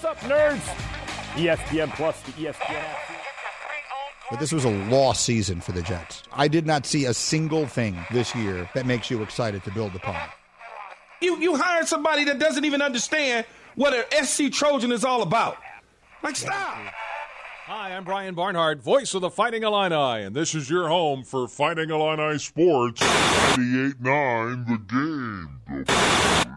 What's up, nerds? ESPN Plus, the ESPN app. But this was a lost season for the Jets. I did not see a single thing this year that makes you excited to build upon. You you hired somebody that doesn't even understand what an SC Trojan is all about. Like stop. Hi, I'm Brian Barnhart, voice of the Fighting Illini, and this is your home for Fighting Illini Sports 98.9 The Game.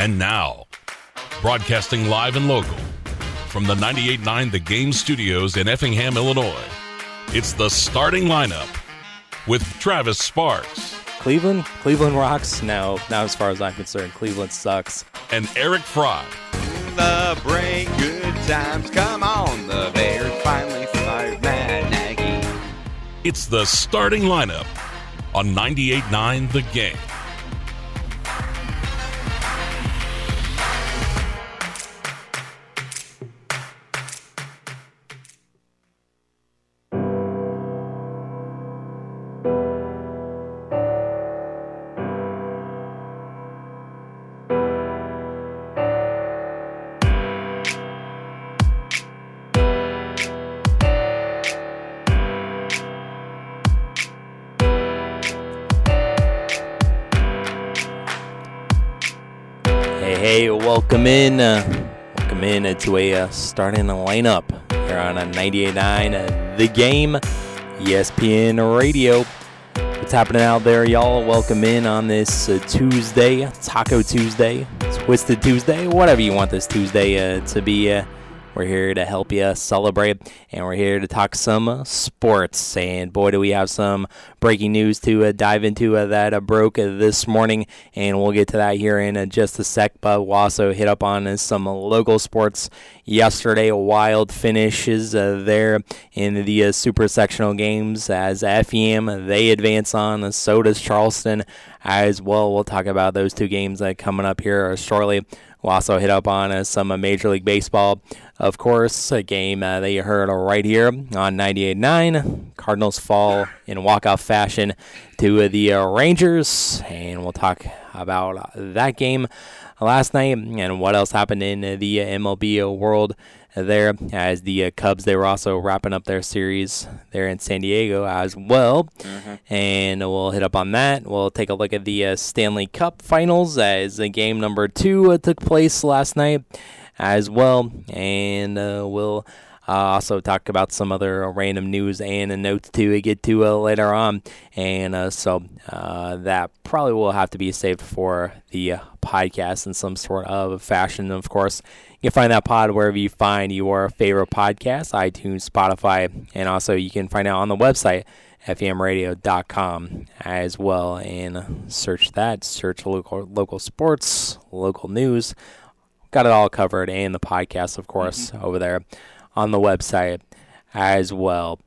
And now, broadcasting live and local from the 98.9 The Game studios in Effingham, Illinois, it's the starting lineup with Travis Sparks Cleveland, Cleveland rocks. No, not as far as I'm concerned. Cleveland sucks. and Eric Fry. The break, good times, come on. The Bears finally fired Matt Nagy. It's the starting lineup on 98.9 The Game. Starting lineup here on a 98.9 uh, The Game, ESPN Radio. What's happening out there, y'all? Welcome in on this uh, Tuesday, Taco Tuesday, Twisted Tuesday, whatever you want this Tuesday uh, to be. Uh, we're here to help you celebrate, and we're here to talk some sports. And boy, do we have some breaking news to uh, dive into uh, that uh, broke uh, this morning, and we'll get to that here in uh, just a sec. But we'll also hit up on uh, some local sports yesterday. Wild finishes there in the super sectional games as FEM they advance on. So does Charleston as well. We'll talk about those two games coming up here shortly. We'll also hit up on uh, some uh, Major League Baseball, of course, a game uh, that you heard right here on 98.9. Cardinals fall in walkout fashion to uh, the Rangers, and we'll talk about that game last night and what else happened in the MLB world there as the uh, Cubs they were also wrapping up their series there in San Diego as well and we'll hit up on that we'll take a look at the uh, Stanley Cup finals as game number 2 uh, took place last night as well and uh, we'll uh, also talk about some other uh, random news and uh, notes to get to uh, later on. And uh, so uh, that probably will have to be saved for the uh, podcast in some sort of fashion. Of course, you can find that pod wherever you find your favorite podcast, iTunes, Spotify, and also you can find it on the website fmradio.com as well. And search that. Search local local sports local news. Got it all covered and the podcast of course mm-hmm. over there on the website as well.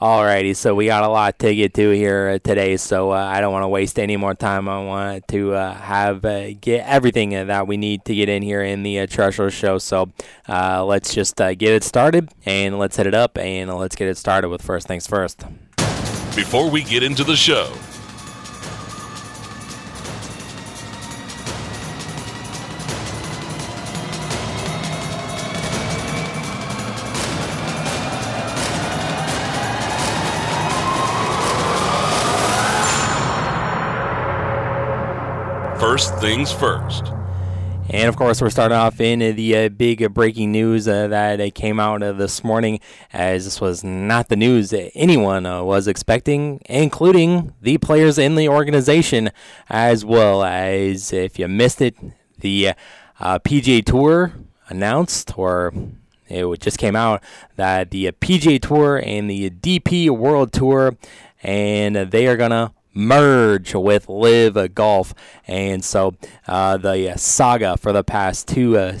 Alrighty, so we got a lot to get to here today, so uh, I don't want to waste any more time. I want to uh, have uh, get everything that we need to get in here in the uh, Treasure Show. So uh, let's just uh, get it started and let's hit it up and let's get it started with first things first. Before we get into the show, first things first. And of course, we're starting off in the uh, big uh, breaking news uh, that uh, came out uh, this morning, as this was not the news that anyone uh, was expecting, including the players in the organization, as well as if you missed it, the PGA Tour announced or it just came out that the PGA Tour and the DP World Tour, and they are gonna merge with LIV Golf, and so uh, the saga for the past two uh,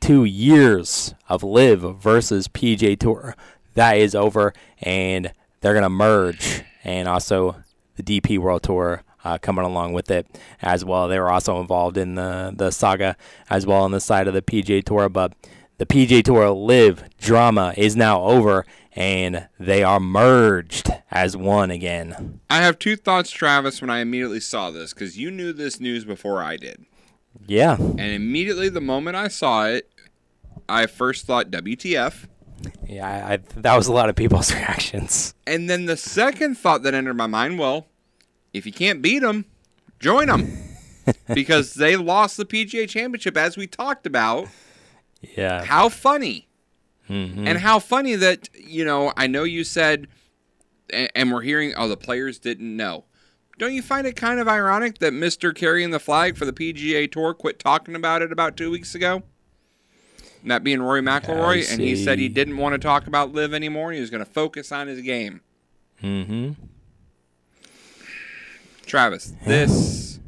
two years of LIV versus PGA Tour that is over, and they're gonna merge, and also the DP World Tour. Uh, coming along with it as well. They were also involved in the, the saga as well on the side of the PGA Tour, but the PGA Tour LIV drama is now over, and they are merged as one again. I have two thoughts, Travis, when I immediately saw this, because you knew this news before I did. Yeah, And immediately, the moment I saw it, I first thought WTF. yeah, I, I, that was a lot of people's reactions. And then the second thought that entered my mind, well, if you can't beat them, join them. because they lost the PGA Championship, as we talked about. Yeah, How funny. And how funny that, you know, I know you said, and we're hearing, oh, the players didn't know. Don't you find it kind of ironic that Mr. carrying the flag for the PGA Tour quit talking about it about two weeks ago? And that being Rory McIlroy, and he said he didn't want to talk about LIV anymore. He was going to focus on his game. mm-hmm. Travis, this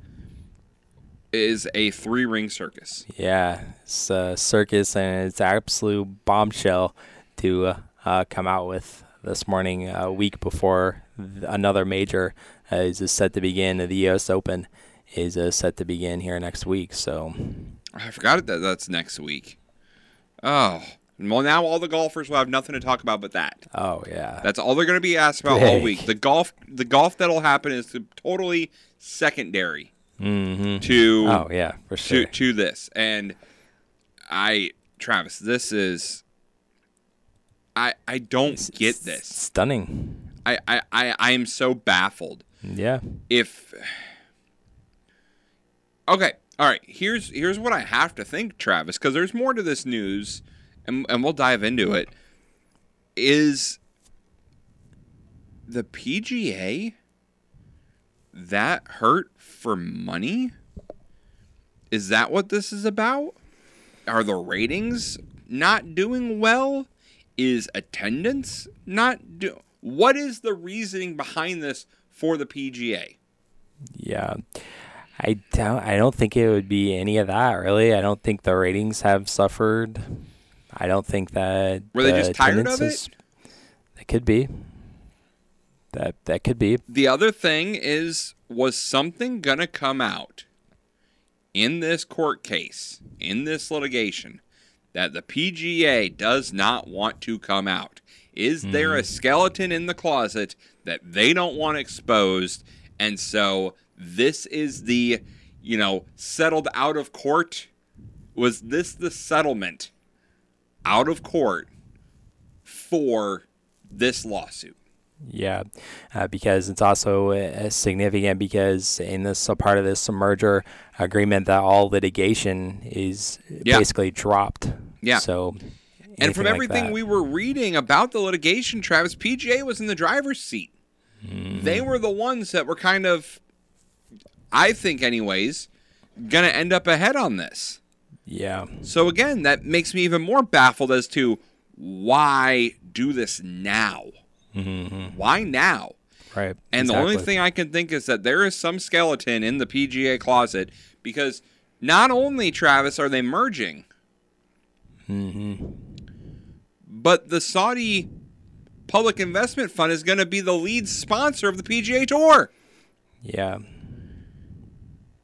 is a three ring circus. Yeah, it's a circus and it's absolute bombshell to uh, uh, come out with this morning, a week before another major uh, is uh, set to begin. The U.S. Open is uh, set to begin here next week. So, I forgot that that's next week. Oh, well, now all the golfers will have nothing to talk about but that. oh yeah, That's all they're going to be asked about all week. The golf, the golf that'll happen is totally secondary mm-hmm. to oh yeah, for sure. to this. And I, Travis, this is. I I don't get this. Stunning. I I I, I am so baffled. Yeah. if okay all right here's here's what i have to think travis because there's more to this news and, and we'll dive into it is the pga that hurt for money is that what this is about are the ratings not doing well is attendance not do what is the reasoning behind this for the pga Yeah. I don't I don't think it would be any of that really. I don't think the ratings have suffered. I don't think that Were they the just tired of is- That could be. That that could be. The other thing is, was something going to come out in this court case, in this litigation, that the PGA does not want to come out? Is there mm-hmm. a skeleton in the closet that they don't want exposed? And so this is the, you know, settled out of court? Was this the settlement out of court for this lawsuit? Yeah, uh, because it's also uh, significant because in this a part of this merger agreement that all litigation is Yeah. basically dropped. Yeah. So. And from like everything that. we were reading about the litigation, Travis, PGA was in the driver's seat. Mm-hmm. They were the ones that were kind of, I think, anyways, going to end up ahead on this. Yeah. So, again, that makes me even more baffled as to why do this now? Mm-hmm, mm-hmm. Why now? Right. And the only thing I can think is that there is some skeleton in the PGA closet because not only, Travis, are they merging, mm-hmm. but the Saudi Public Investment Fund is going to be the lead sponsor of the PGA Tour. Yeah.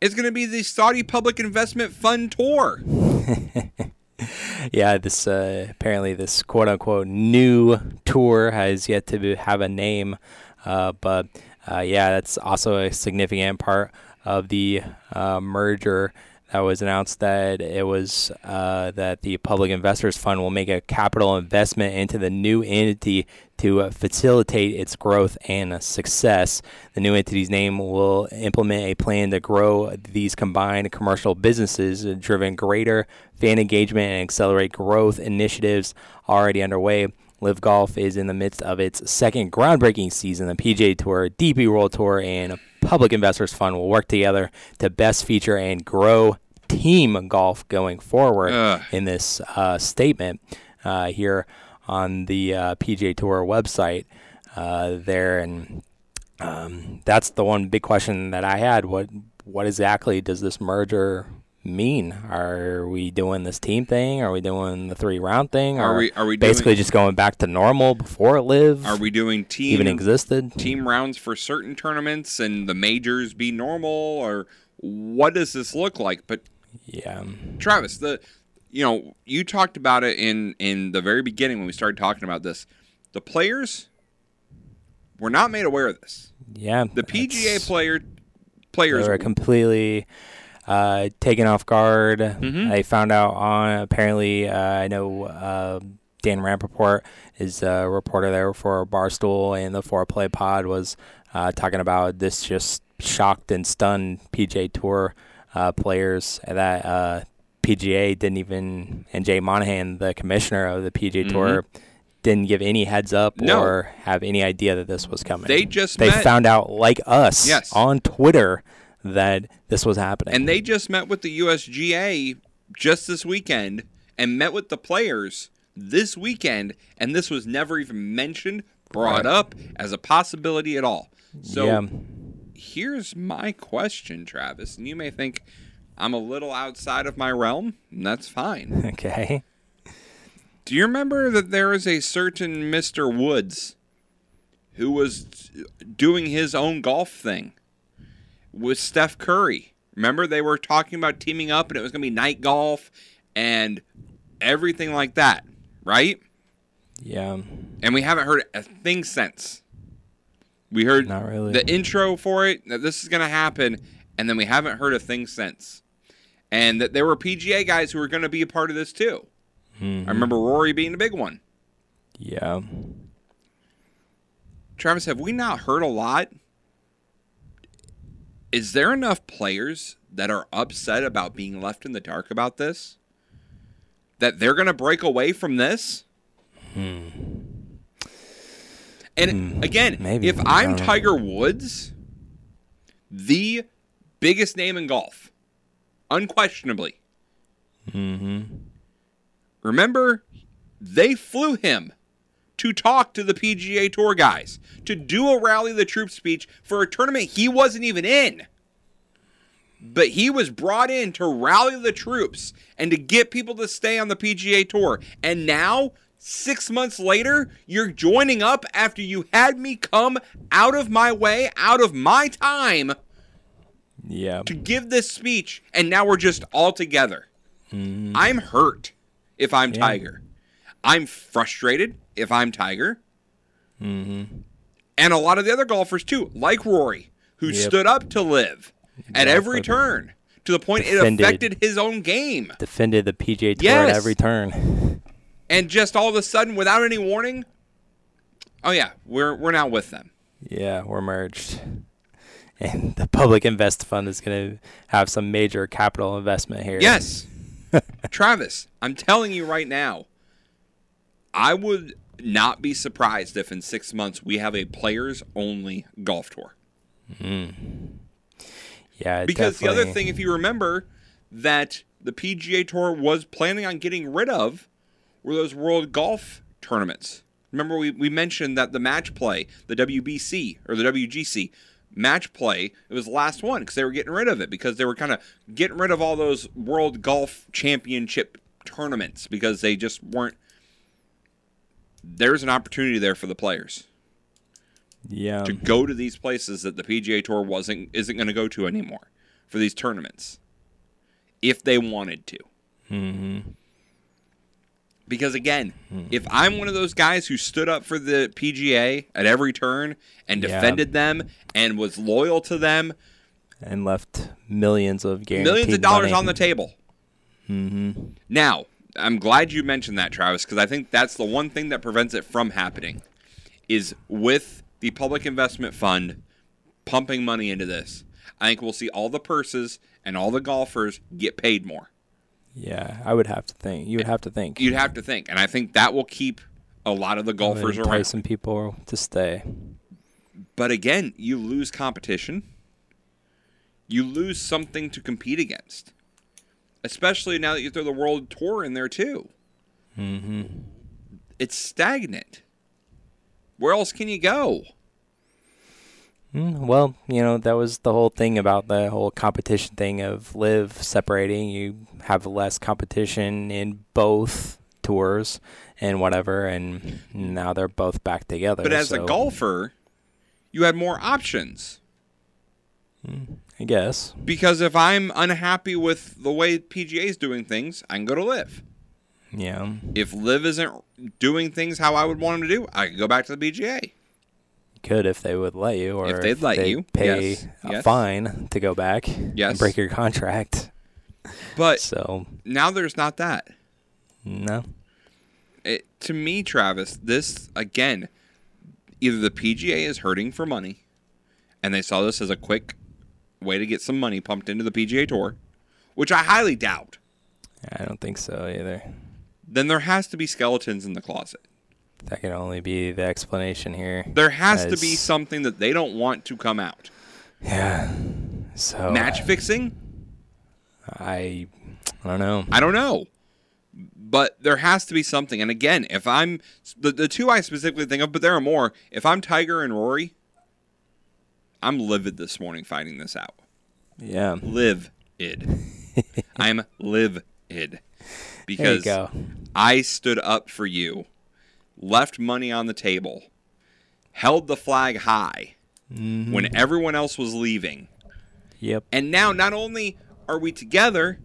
It's going to be the Saudi Public Investment Fund Tour. Yeah, this uh, apparently this quote unquote new tour has yet to have a name, uh, but uh, yeah, that's also a significant part of the uh, merger that was announced that it was uh, that the Public Investors Fund will make a capital investment into the new entity to facilitate its growth and success. The new entity's name will implement a plan to grow these combined commercial businesses, driven greater fan engagement and accelerate growth initiatives already underway. LIV Golf is in the midst of its second groundbreaking season. The PGA Tour, DP World Tour, and Public Investors Fund will work together to best feature and grow team golf going forward Ugh. in this uh, statement uh, here on the uh, PGA Tour website uh, there. And um, that's the one big question that I had. What what exactly does this merger mean? Are we doing this team thing? Are we doing the three round thing? Are Or we- are we basically doing- just going back to normal before it LIV? Are we doing team even existed? team rounds for certain tournaments and the majors be normal or what does this look like? But Yeah. Travis, the you know, you talked about it in in the very beginning when we started talking about this. The players were not made aware of this. Yeah. The PGA player players were completely uh, taken off guard. Mhm. They found out on apparently. Uh, I know uh, Dan Rapaport is a reporter there for Barstool, and the Foreplay Pod was uh, talking about this. Just shocked and stunned PGA Tour uh, players that uh, PGA didn't even, and Jay Monahan, the commissioner of the PGA Tour. Didn't give any heads up Mm-hmm. No. or have any idea that this was coming. They just they met- found out like us Yes. on Twitter that this was happening. and they just met with the USGA just this weekend and met with the players this weekend and this was never even mentioned brought Right. up as a possibility at all. So yeah, here's my question, Travis, and you may think I'm a little outside of my realm, and that's fine. okay. Do you remember that there is a certain Mr. Woods who was doing his own golf thing with Steph Curry? Remember they were talking about teaming up and it was going to be night golf and everything like that, right? Yeah, And we haven't heard a thing since. We heard Not really. the intro for it that this is going to happen and then we haven't heard a thing since. And that there were PGA guys who were going to be a part of this too. Mm-hmm. I remember Rory being the big one. yeah. Travis, have we not heard a lot? Is there enough players that are upset about being left in the dark about this? That they're going to break away from this? Hmm. And again, maybe. if I'm. Tiger Woods, the biggest name in golf, unquestionably. Remember, they flew him to talk to the PGA Tour guys, to do a rally the troops speech for a tournament he wasn't even in. But he was brought in to rally the troops and to get people to stay on the PGA Tour. And now, six months later, you're joining up after you had me come out of my way, out of my time Yeah. to give this speech, and now we're just all together. Hmm. I'm hurt if I'm Tiger. I'm frustrated if I'm Tiger. Mm-hmm. And a lot of the other golfers too, like Rory, who Yep. stood up to LIV at every turn to the point it affected his own game. Defended the PGA Tour Yes. at every turn. And just all of a sudden, without any warning, oh yeah, we're we're now with them. Yeah, we're merged. And the Public Invest Fund is going to have some major capital investment here. Yes. Travis, I'm telling you right now, I would not be surprised if in six months we have a players only golf tour. Hmm. Yeah. Because the other thing, if you remember, that the PGA Tour was planning on getting rid of were those World Golf tournaments. Remember, we, we mentioned that the match play, the WBC or the WGC match play, it was the last one because they were getting rid of it because they were kind of getting rid of all those World Golf Championship tournaments because they just weren't. There's an opportunity there for the players Yeah. to go to these places that the PGA Tour wasn't isn't going to go to anymore for these tournaments, if they wanted to. Mm-hmm. Because again, if I'm one of those guys who stood up for the PGA at every turn and Yeah. defended them and was loyal to them, And left millions of millions of dollars money. on the table. Mm-hmm. Now, I'm glad you mentioned that, Travis, because I think that's the one thing that prevents it from happening. Is with the public investment fund pumping money into this, I think we'll see all the purses and all the golfers get paid more. Yeah, I would have to think. You would have to think. You'd have to think, and I think that will keep a lot of the golfers around. some people to stay. But again, you lose competition. You lose something to compete against. Especially now that you throw the world tour in there too. Mm-hmm. It's stagnant. Where else can you go? Mm, Well, you know, that was the whole thing about the whole competition thing of LIV separating. You have less competition in both tours and whatever, and now they're both back together. But as a golfer, you had more options. I guess. Because if I'm unhappy with the way PGA is doing things, I can go to LIV. Yeah. If LIV isn't doing things how I would want them to do, I can go back to the PGA. Could if they would let you, or If they'd let you, pay yes, a yes. fine to go back Yes. and break your contract. But So now there's not that. no, It, to me, Travis, this again, either the PGA is hurting for money, and they saw this as a quick way to get some money pumped into the PGA Tour, which I highly doubt. I don't think so either. Then there has to be skeletons in the closet. That can only be the explanation here. There has to be something that they don't want to come out. Yeah. So Match fixing? I, I don't know. I don't know. But there has to be something. And again, if I'm the, the two I specifically think of, but there are more. If I'm Tiger and Rory, I'm livid this morning finding this out. Yeah. Live id. I'm live id. Because. I stood up for you, left money on the table, held the flag high Mm-hmm. when everyone else was leaving. Yep. And now not only are we together,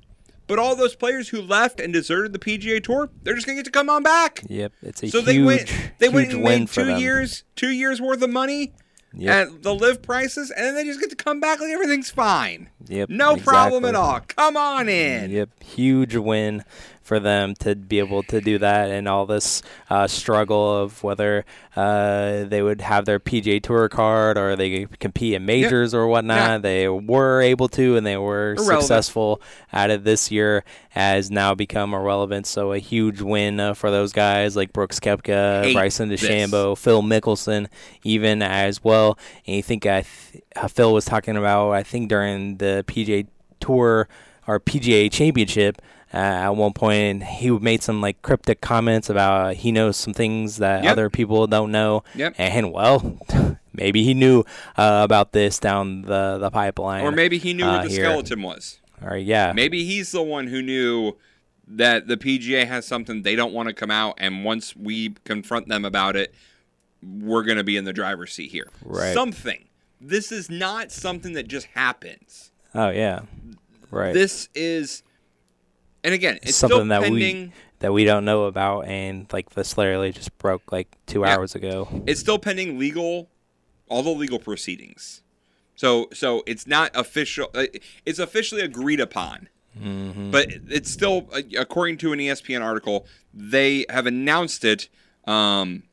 but all those players who left and deserted the PGA Tour, they're just gonna get to come on back. Yep. It's a So huge, they went they went and win made two years two years worth of money Yep. at the LIV prices, and then they just get to come back like everything's fine. Yep, No problem at all. Come on in. Yep, huge win for them to be able to do that and all this uh, struggle of whether uh, they would have their PJ Tour card or they could compete in majors or whatnot. Yeah. They were able to, and they were Irrelevant. successful at it this year. Has now become irrelevant. So a huge win uh, for those guys like Brooks Koepka, Hate Bryson this. DeChambeau, Phil Mickelson, even as well. And you think I th- uh, Phil was talking about I think during the PJ Tour or PGA Championship. Uh, at one point, he made some like cryptic comments about he knows some things that Yep. other people don't know. Yep. And well, maybe he knew uh, about this down the the pipeline. Or maybe he knew uh, what the here. skeleton was. Or yeah, Maybe he's the one who knew that the PGA has something they don't want to come out, and once we confront them about it, we're going to be in the driver's seat here. Right. Something. This is not something that just happens. Oh yeah, right. This is, and again, it's something still that pending. we that we don't know about, and like this literally just broke like two Yeah. hours ago. It's still pending legal, all the legal proceedings. So, so it's not official. uh, It's officially agreed upon. But it's still, uh, according to an ESPN article, they have announced it, um,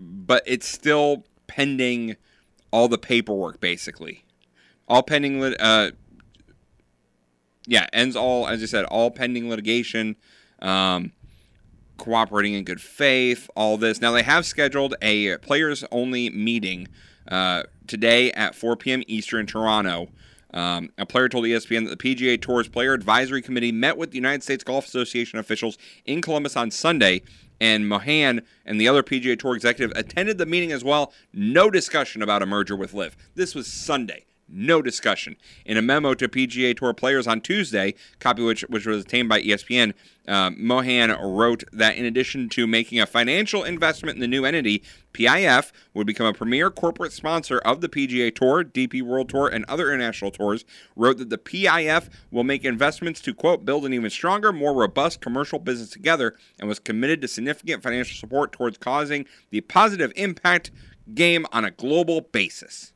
but it's still pending all the paperwork, basically. All pending, uh, yeah, ends all, as I said, all pending litigation, um, cooperating in good faith, all this. Now, they have scheduled a players only meeting uh, today at 4 p.m. Eastern Toronto. Um, a player told ESPN that the PGA Tour's Player Advisory Committee met with the United States Golf Association officials in Columbus on Sunday, and Mohan and the other PGA Tour executive attended the meeting as well. No discussion about a merger with Liv. This was Sunday. No discussion. In a memo to PGA Tour players on Tuesday, copy which which was obtained by ESPN, uh, Mohan wrote that in addition to making a financial investment in the new entity, PIF would become a premier corporate sponsor of the PGA Tour, DP World Tour, and other international tours. Wrote that the PIF will make investments to quote build an even stronger, more robust commercial business together, and was committed to significant financial support towards causing the positive impact game on a global basis.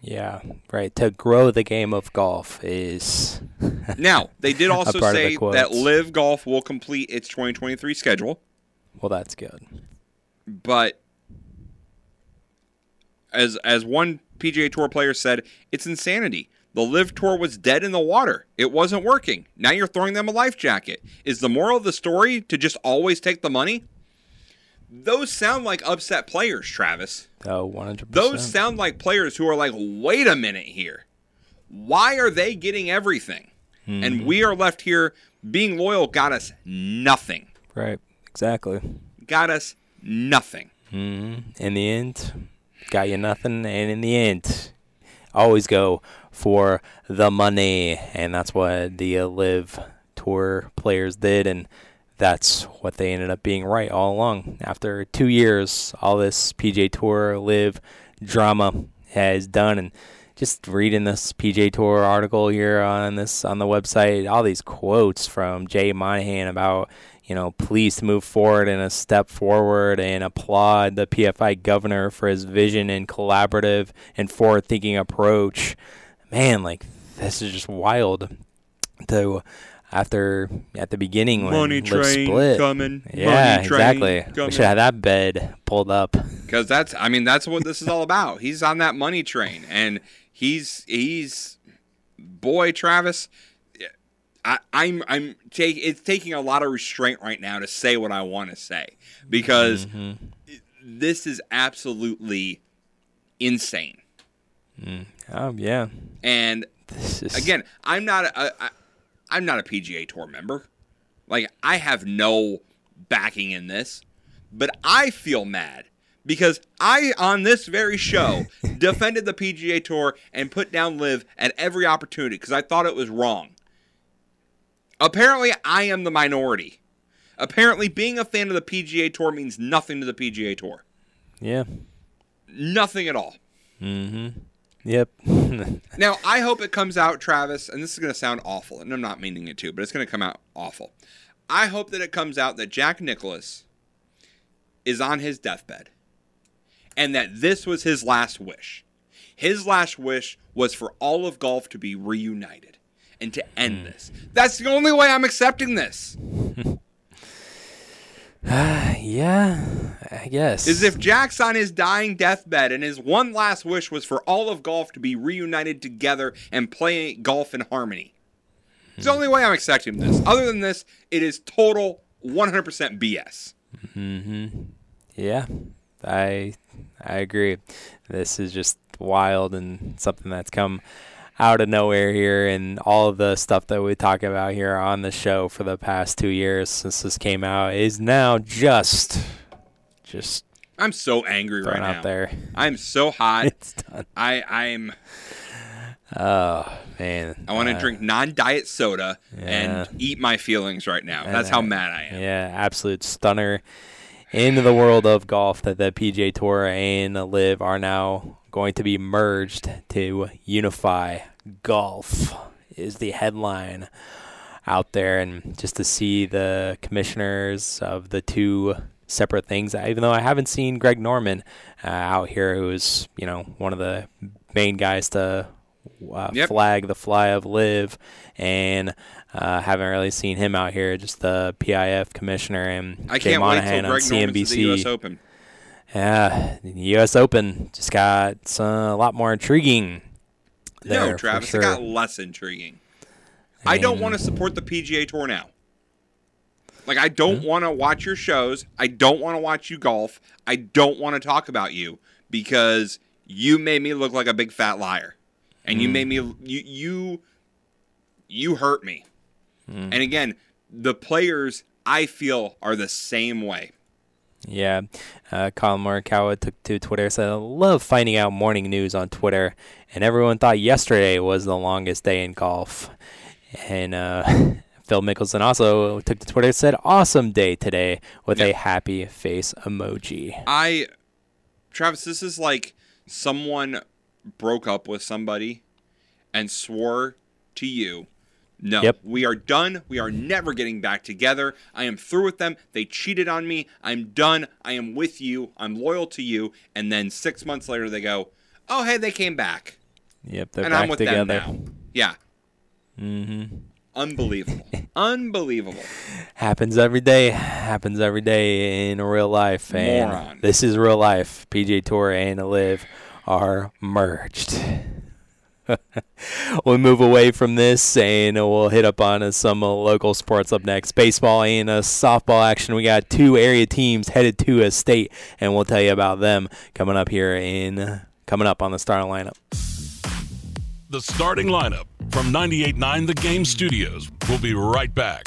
Yeah, right. To grow the game of golf is Now, they did also part of the say that LIV Golf will complete its 2023 schedule, well, that's good. but as as one PGA Tour player said, it's insanity. The LIV Tour was dead in the water. It wasn't working. Now you're throwing them a life jacket. Is the moral of the story to just always take the money? Those sound like upset players, Travis. 100%. Those sound like players who are like, wait a minute here. Why are they getting everything? And we are left here being loyal got us nothing. Right. Exactly. Got us nothing. Hmm. In the end, got you nothing, and in the end, always go for the money, and that's what the uh, LIV Tour players did, and that's what they ended up being right all along. After two years, all this PJ Tour LIV drama has done, and just reading this PJ Tour article here on this on the website, all these quotes from Jay Monahan about you know please move forward and a step forward and applaud the PFI governor for his vision and collaborative and forward-thinking approach. Man, like this is just wild. To after at the beginning when Money Liv train split. coming. Yeah, Money train exactly. coming. We should have that bed pulled up. because that's I mean that's what this is all about. He's on that money train, and he's he's boy Travis. I, I'm I'm take it's taking a lot of restraint right now to say what I want to say because mm-hmm. this is absolutely insane. Mm. Oh yeah. And This is again, I'm not a, I, I'm not a PGA Tour member. Like I have no backing in this, but I feel mad because I on this very show defended the PGA Tour and put down LIV at every opportunity because I thought it was wrong. Apparently, I am the minority. Apparently, being a fan of the PGA Tour means nothing to the PGA Tour. yeah. Nothing at all. Mm-hmm. Yep. Now, I hope it comes out, Travis, and this is going to sound awful, and I'm not meaning it to, but it's going to come out awful. I hope that it comes out that Jack Nicklaus is on his deathbed and that this was his last wish. His last wish was for all of golf to be reunited and to end hmm. this. That's the only way I'm accepting this. yeah. I guess. Is if Jack's on his dying deathbed and his one last wish was for all of golf to be reunited together and play golf in harmony. It's the only way I'm accepting this. Other than this, it is total 100% BS. Hmm. Yeah, I I agree. This is just wild and something that's come out of nowhere here, and all of the stuff that we talk about here on the show for the past two years since this came out is now just just I'm so angry right thrown now. out there. I'm so hot. It's done. I I'm Oh man, I want to Uh, drink non-diet soda yeah. and eat my feelings right now. That's how mad I am. Yeah, absolute stunner into the world of golf that the PGA Tour and LIV are now going to be merged to unify golf is the headline out there and just to see the commissioners of the two separate things even though I haven't seen Greg Norman uh, out here who's you know one of the main guys to uh, Yep. flag the fly of LIV and uh, haven't really seen him out here just the PIF commissioner and I Jay can't wait Monahan till on Greg Norman's at the U.S. CNBC Open. Yeah the US Open just got uh, a lot more intriguing there, No, Travis, sure. it got less intriguing. I don't want to support the PGA Tour now. Like, I Hmm? don't want to watch your shows. I don't want to watch you golf. I don't want to talk about you because you made me look like a big fat liar, and Hmm. you made me you you you hurt me. Hmm. And again, the players I feel are the same way. Yeah. Uh, Collin Morikawa took to Twitter said, I love finding out morning news on Twitter. And everyone thought yesterday was the longest day in golf. And uh, Phil Mickelson also took to Twitter said, awesome day today with a happy face emoji. I, Travis, this is like someone broke up with somebody and swore to you, no, Yep. we are done. We are never getting back together. I am through with them. They cheated on me. I'm done. I am with you. I'm loyal to you. And then six months later, they go, oh, hey, they came back. Yep, they're and back I'm with together. them now. Yeah. Mm-hmm. Unbelievable. Unbelievable. Happens every day. Happens every day in real life. And Moron. this is real life. PJ Tour and LIV are merged. We'll move away from this and we'll hit up on some local sports up next. Baseball and uh, softball action. We got two area teams headed to a state, and we'll tell you about them coming up here in coming up on the starting lineup. The starting lineup from 98.9 The Game Studios. We'll be right back.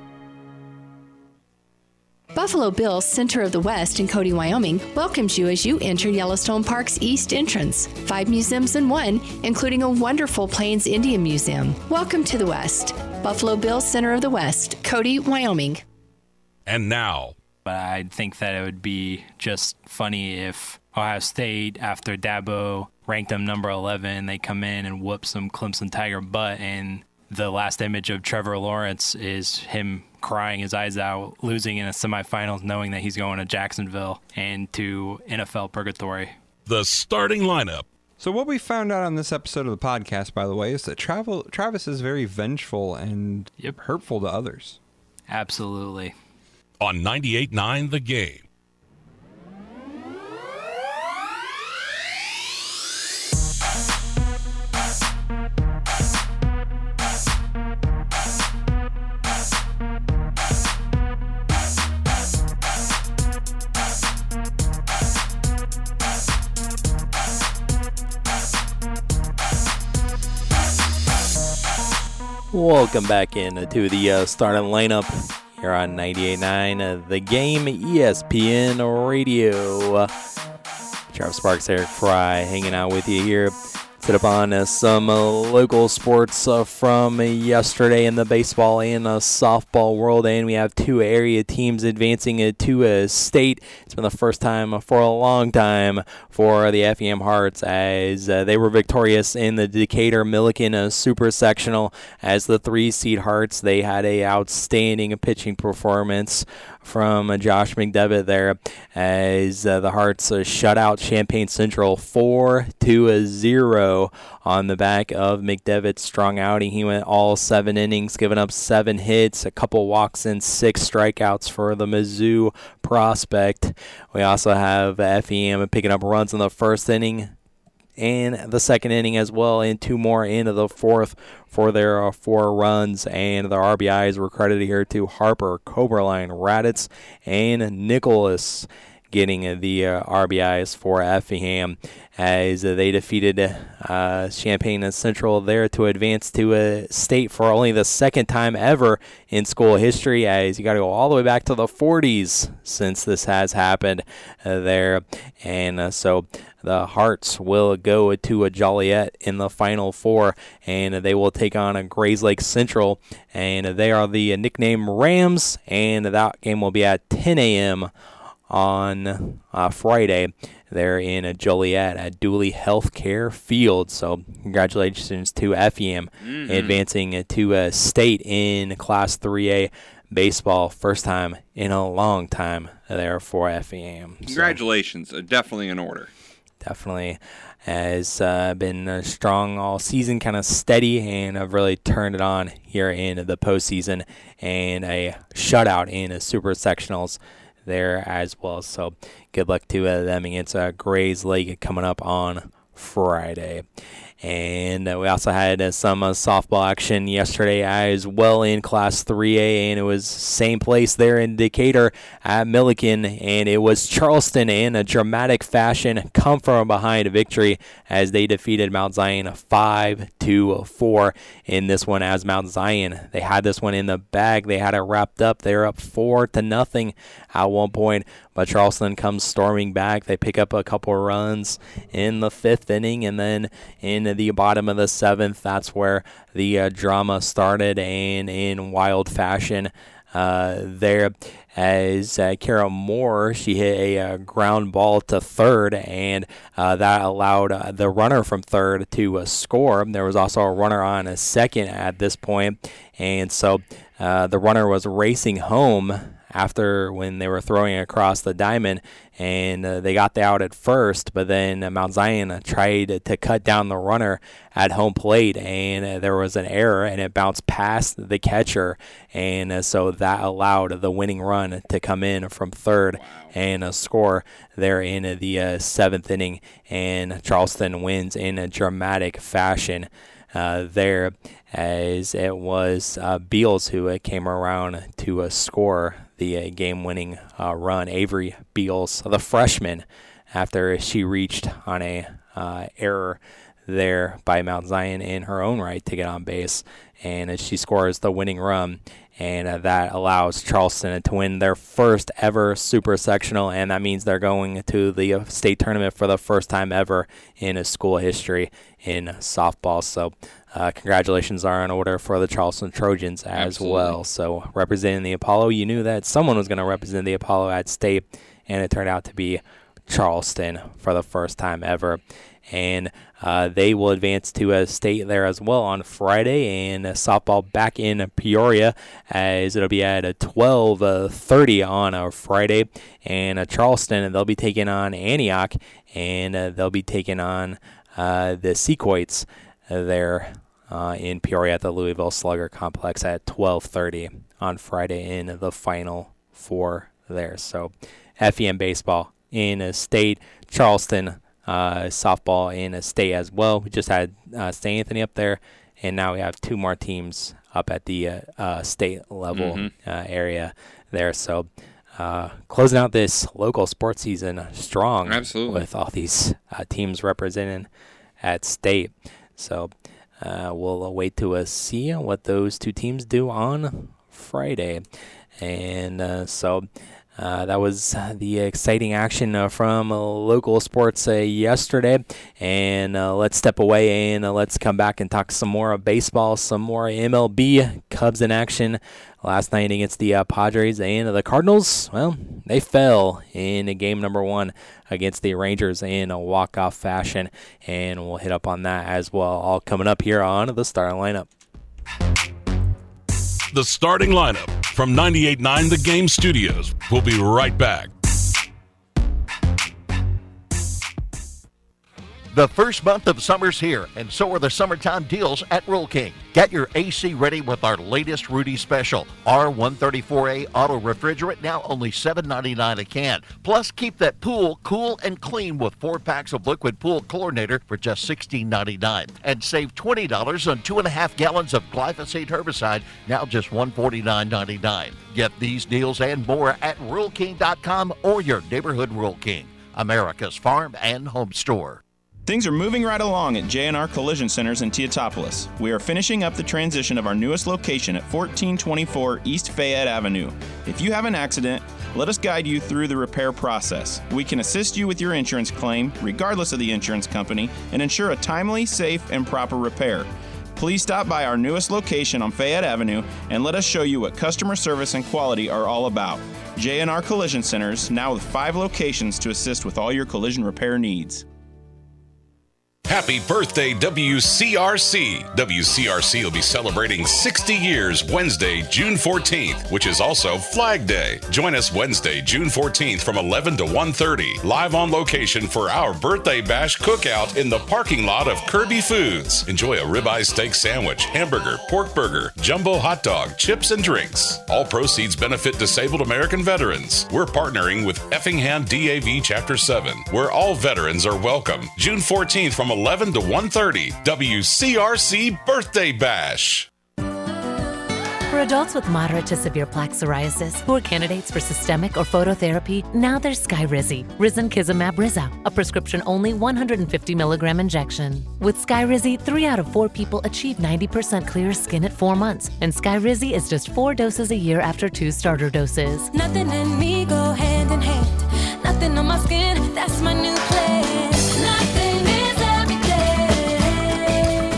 Buffalo Bills Center of the West in Cody, Wyoming welcomes you as you enter Yellowstone Park's east entrance. Five museums in one, including a wonderful Plains Indian Museum. Welcome to the West. Buffalo Bills Center of the West, Cody, Wyoming. And now, but I think that it would be just funny if Ohio State, after Dabo ranked them number 11, they come in and whoop some Clemson Tiger butt, and the last image of Trevor Lawrence is him crying his eyes out, losing in a semifinals, knowing that he's going to Jacksonville and to NFL purgatory. The starting lineup. So what we found out on this episode of the podcast, by the way, is that Travel, Travis is very vengeful and yep. hurtful to others. Absolutely. On 98.9 The Game. Welcome back in to the uh, starting lineup here on 98.9 uh, The Game ESPN Radio. Travis Sparks, Eric Fry hanging out with you here Set up on uh, some uh, local sports uh, from yesterday in the baseball and softball world, and we have two area teams advancing to a state. It's been the first time for a long time for the FEM Hearts as they were victorious in the Decatur Millikin Super Sectional as the three seed Hearts. They had a outstanding pitching performance from Josh McDevitt there as uh, the Hearts uh, shut out Champaign Central 4 to a 0 on the back of McDevitt's strong outing. He went all seven innings, giving up seven hits, a couple walks, and six strikeouts for the Mizzou prospect. We also have FEM picking up runs in the first inning and the second inning as well, and two more into the fourth for their uh, four runs. And the RBIs were credited here to Harper, Coberline, Raditz, and Nicholas getting the uh, RBIs for Effingham as uh, they defeated uh, Champaign Central there to advance to a state for only the second time ever in school history. As you got to go all the way back to the 40s since this has happened uh, there, and uh, so the Hearts will go to a Joliet in the Final Four, and they will take on a Grayslake Central, and they are the nickname Rams, and that game will be at 10 a.m. on uh, Friday there in a Joliet at Duly Healthcare Field. So congratulations to FEM mm-hmm. advancing to a state in Class 3A baseball, first time in a long time there for FEM. Congratulations, so. definitely in order definitely has uh, been uh, strong all season, kind of steady, and have really turned it on here in the postseason and a shutout in a super sectionals there as well. So good luck to uh, them against uh, Grayslake coming up on Friday. And uh, we also had uh, some uh, softball action yesterday as well in Class 3A, and it was same place there in Decatur at Millikin, and it was Charleston in a dramatic fashion come from behind victory as they defeated Mount Zion 5 to 4 in this one. As Mount Zion, they had this one in the bag, they had it wrapped up. They're up four to nothing at one point, but Charleston comes storming back. They pick up a couple runs in the fifth inning, and then in the bottom of the seventh, that's where the uh, drama started. And in wild fashion, uh, there as uh, Kara Moore she hit a, uh, ground ball to third, and uh, that allowed uh, the runner from third to uh, score. There was also a runner on a second at this point, and so the runner was racing home after when they were throwing across the diamond, and uh, they got the out at first, but then uh, Mount Zion tried to cut down the runner at home plate, and uh, there was an error, and it bounced past the catcher, and uh, so that allowed the winning run to come in from third and uh, score there in the uh, seventh inning, and Charleston wins in a dramatic fashion. Uh, there as it was uh, Beals who uh, came around to score the game-winning run. Avery Beals, the freshman, after she reached on a error there by Mount Zion in her own right to get on base, and she scores the winning run and uh, that allows Charleston to win their first ever super sectional, and that means they're going to the uh, state tournament for the first time ever in a school history in softball. So, uh, congratulations are in order for the Charleston Trojans as Absolutely. well. So, representing the Apollo, you knew that someone was going to represent the Apollo at state, and it turned out to be Charleston for the first time ever and uh, they will advance to a state there as well on Friday. And softball back in Peoria as it'll be at 12:30 on a Friday, and uh, Charleston and they'll be taking on Antioch, and uh, they'll be taking on uh, the Sequoits there. Uh, in Peoria at the Louisville Slugger Complex at 12:30 on Friday in the final four there. So, FEM baseball in a state, Charleston uh, softball in a state as well. We just had uh, St. Anthony up there, and now we have two more teams up at the uh, uh state level Mhm. uh, area there. So uh, closing out this local sports season strong, Absolutely. with all these uh, teams representing at state. So uh, we'll wait to uh, see what those two teams do on Friday, and uh, so. Uh, that was the exciting action uh, from uh, local sports uh, yesterday. And let's step away and let's come back and talk some more baseball, some more MLB. Cubs in action last night against the uh, Padres and the Cardinals. Well, they fell in game number one against the Rangers in a walk-off fashion. And we'll hit up on that as well, all coming up here on the starting lineup. The starting lineup from 98.9 The Game Studios. We'll be right back. The first month of summer's here, and so are the summertime deals at Rural King. Get your AC ready with our latest Rudy special. R134A auto refrigerant now only $7.99 a can. Plus, keep that pool cool and clean with four packs of liquid pool chlorinator for just $16.99. And save $20 on two and a half gallons of glyphosate herbicide, now just $149.99. Get these deals and more at RuralKing.com or your neighborhood Rural King, America's farm and home store. Things are moving right along at J&R Collision Centers in Teutopolis. We are finishing up the transition of our newest location at 1424 East Fayette Avenue. If you have an accident, let us guide you through the repair process. We can assist you with your insurance claim, regardless of the insurance company, and ensure a timely, safe, and proper repair. Please stop by our newest location on Fayette Avenue and let us show you what customer service and quality are all about. J&R Collision Centers, now with five locations to assist with all your collision repair needs. Happy birthday, WCRC! WCRC will be celebrating 60 years Wednesday, June 14th, which is also Flag Day. Join us Wednesday, June 14th from 11 to 1.30, live on location for our birthday bash cookout in the parking lot of Kirby Foods. Enjoy a ribeye steak sandwich, hamburger, pork burger, jumbo hot dog, chips, and drinks. All proceeds benefit disabled American veterans. We're partnering with Effingham DAV Chapter 7, where all veterans are welcome. June 14th from 11 to 1.30, WCRC Birthday Bash. For adults with moderate to severe plaque psoriasis who are candidates for systemic or phototherapy, now there's Skyrizi, Risankizumab-rzaa, a prescription-only 150 milligram injection. With Skyrizi, three out of four people achieve 90% clear skin at four months, and Skyrizi is just four doses a year after two starter doses. Nothing and me go hand in hand. Nothing on my skin, that's my new plan.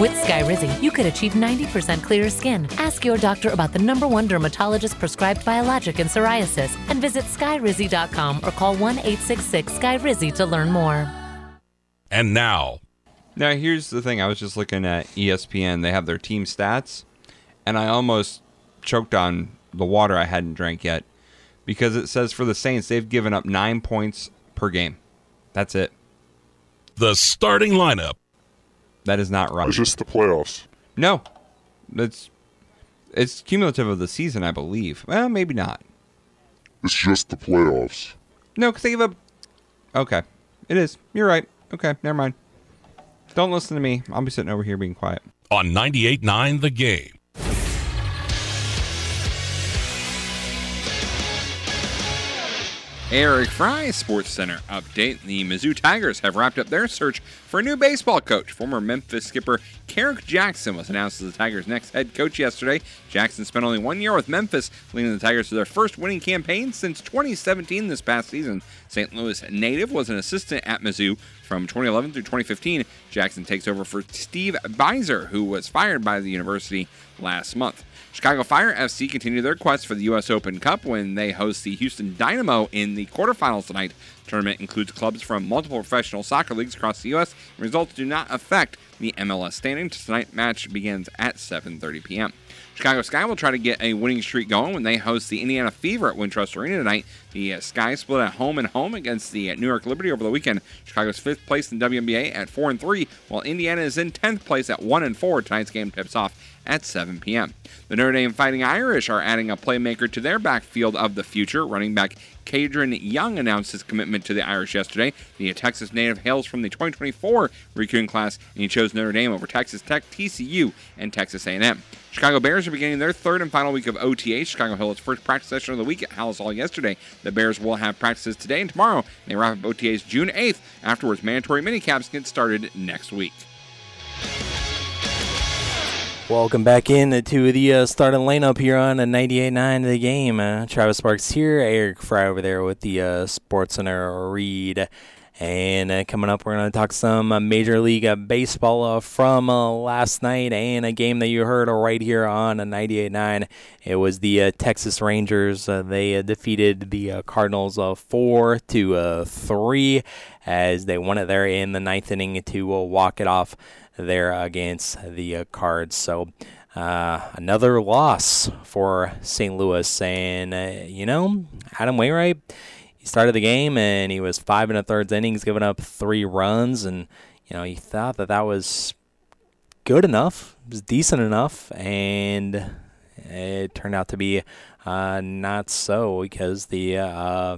With Skyrizi, you could achieve 90% clearer skin. Ask your doctor about the number one dermatologist prescribed biologic in psoriasis and visit skyrizi.com or call 1 866 Skyrizi to learn more. And now, Now, here's the thing. I was just looking at ESPN. They have their team stats, and I almost choked on the water I hadn't drank yet because it says for the Saints, they've given up nine points per game. That's it. the starting lineup. That is not right. It's just the playoffs. No, that's it's cumulative of the season, I believe. Well, maybe not. It's just the playoffs. No, because they give up. Okay, it is. You're right. Okay, never mind. Don't listen to me. I'll be sitting over here being quiet. On 98.9 The Game. Eric Fry Sports Center update. The Mizzou Tigers have wrapped up their search for a new baseball coach. Former Memphis skipper Kerrick Jackson was announced as the Tigers' next head coach yesterday. Jackson spent only one year with Memphis, leading the Tigers to their first winning campaign since 2017 this past season. St. Louis native was an assistant at Mizzou from 2011 through 2015. Jackson takes over for Steve Bieser, who was fired by the university last month. Chicago Fire FC continue their quest for the U.S. Open Cup when they host the Houston Dynamo in the quarterfinals tonight. The tournament includes clubs from multiple professional soccer leagues across the U.S. Results do not affect the MLS standings. Tonight's match begins at 7:30 p.m. Chicago Sky will try to get a winning streak going when they host the Indiana Fever at Wintrust Arena tonight. The uh, Sky split at home and home against the uh, New York Liberty over the weekend. Chicago's fifth place in WNBA at four and three, while Indiana is in tenth place at one and four. Tonight's game tips off at 7 p.m. The Notre Dame Fighting Irish are adding a playmaker to their backfield of the future. Running back Kedren Young announced his commitment to the Irish yesterday. The Texas native hails from the 2024 recruiting class, and he chose Notre Dame over Texas Tech, TCU, and Texas A&M. Chicago Bears are beginning their third and final week of OTA. Chicago its first practice session of the week at Halas Hall yesterday. The Bears will have practices today and tomorrow. And they wrap up OTAs June 8th. Afterwards, mandatory minicaps get started next week. Welcome back in to the uh, starting lineup here on a 98.9 the game. Uh, Travis Sparks here, Eric Fry over there with the uh, Sports Center read. And uh, coming up, we're going to talk some uh, Major League uh, Baseball uh, from uh, last night and a game that you heard right here on a 98.9. It was the uh, Texas Rangers. Uh, they uh, defeated the uh, Cardinals uh, 4 to uh, 3 as they won it there in the ninth inning to uh, walk it off there against the uh, Cards. So uh, another loss for St. Louis. And, uh, you know, Adam Wainwright, he started the game and he was five and a third innings, giving up three runs. And, you know, he thought that that was good enough, was decent enough. And it turned out to be uh, not so because the uh,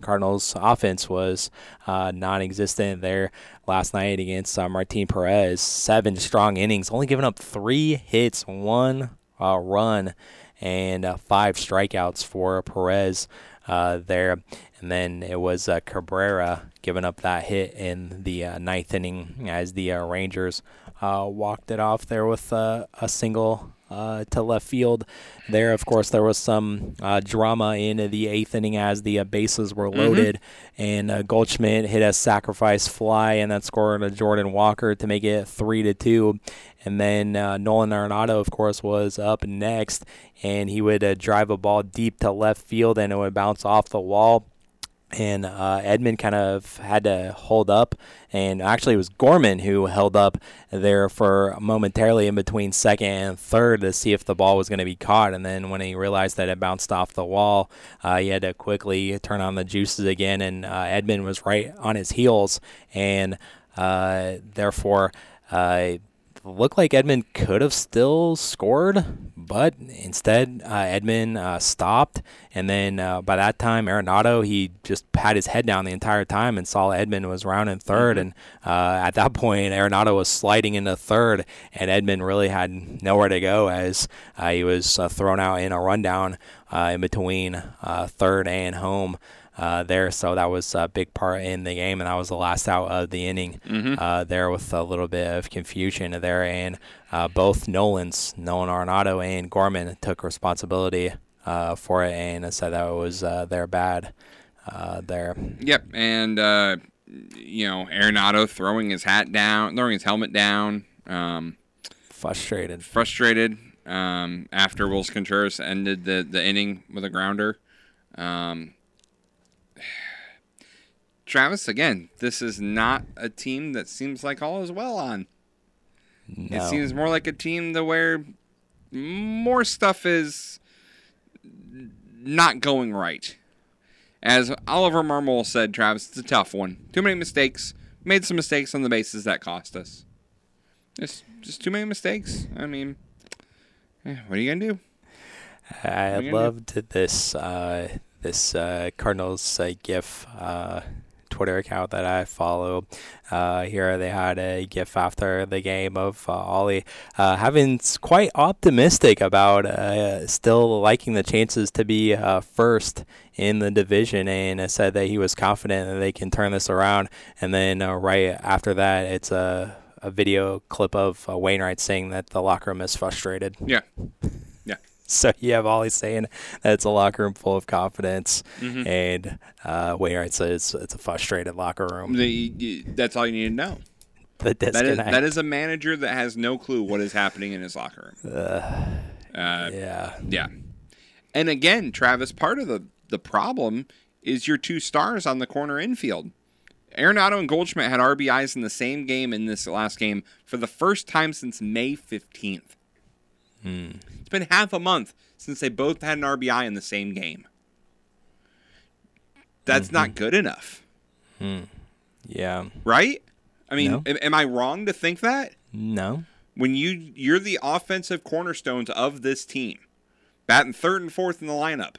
Cardinals' offense was uh, non-existent there last night against uh, Martin Perez. Seven strong innings, only giving up three hits, one uh, run, and uh, five strikeouts for Perez uh, there. And then it was uh, Cabrera giving up that hit in the uh, ninth inning as the Rangers walked it off there with a single uh, to left field. There, of course, there was some uh, drama in the eighth inning as the uh, bases were Mhm. loaded, and uh, Goldschmidt hit a sacrifice fly, and that scored a Jordan Walker to make it three to two. And then uh, Nolan Arenado, of course, was up next, and he would uh, drive a ball deep to left field, and it would bounce off the wall and uh, Edman kind of had to hold up, and actually it was Gorman who held up there for momentarily in between second and third to see if the ball was going to be caught. And then when he realized that it bounced off the wall, uh, he had to quickly turn on the juices again, and uh, Edman was right on his heels, and uh, therefore. Looked like Edman could have still scored, but instead uh, Edman uh, stopped, and then uh, by that time Arenado he just had his head down the entire time and saw Edman was rounding 3rd and uh, at that point Arenado was sliding into third, and Edman really had nowhere to go as uh, he was uh, thrown out in a rundown uh, in between uh, third and home. Uh, there. So that was a big part in the game, and that was the last out of the inning Mhm. uh, there with a little bit of confusion there. And uh, both Nolans, Nolan Arenado and Gorman, took responsibility uh, for it and said that it was uh, their bad uh, there. Yep, and uh, you know, Arenado throwing his hat down, throwing his helmet down. Um, frustrated. Frustrated. Um, after Wills Contreras ended the the inning with a grounder. Um, Travis, again, this is not a team that seems like all is well on. It seems more like a team to where more stuff is not going right. As Oliver Marmol said, Travis, it's a tough one. Too many mistakes. Made some mistakes on the bases that cost us. Just, just too many mistakes. I mean, eh, what are you gonna do? I What are you gonna do? loved this uh, this uh, Cardinals uh, GIF uh, Twitter account that I follow. Uh, here they had a GIF after the game of uh, Ollie uh, having quite optimistic about uh, still liking the chances to be uh, first in the division, and said that he was confident that they can turn this around. And then uh, right after that, it's a a video clip of uh, Wainwright saying that the locker room is frustrated. Yeah. So you have Ollie saying that it's a locker room full of confidence, Mhm. and uh, Wainwright says it's a frustrated locker room. The, that's all you need to know. The That is, that is a manager that has no clue what is happening in his locker room. Uh, yeah. Yeah. And again, Travis, part of the, the problem is your two stars on the corner infield. Arenado and Goldschmidt had RBIs in the same game in this last game for the first time since May 15th. It's been half a month since they both had an RBI in the same game. That's not mm-hmm. good enough, hmm. Yeah. right? I mean, No. am, am I wrong to think that? No. when you you're the offensive cornerstones of this team, batting third and fourth in the lineup,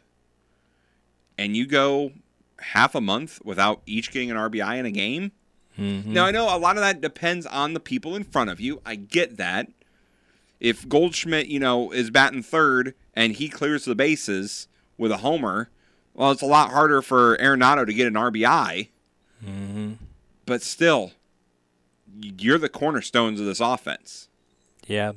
and you go half a month without each getting an RBI in a game. Mm-hmm. Now I know a lot of that depends on the people in front of you. I get that. If Goldschmidt, you know, is batting third and he clears the bases with a homer, well, it's a lot harder for Arenado to get an RBI. Mm-hmm. But still, you're the cornerstones of this offense. Yeah.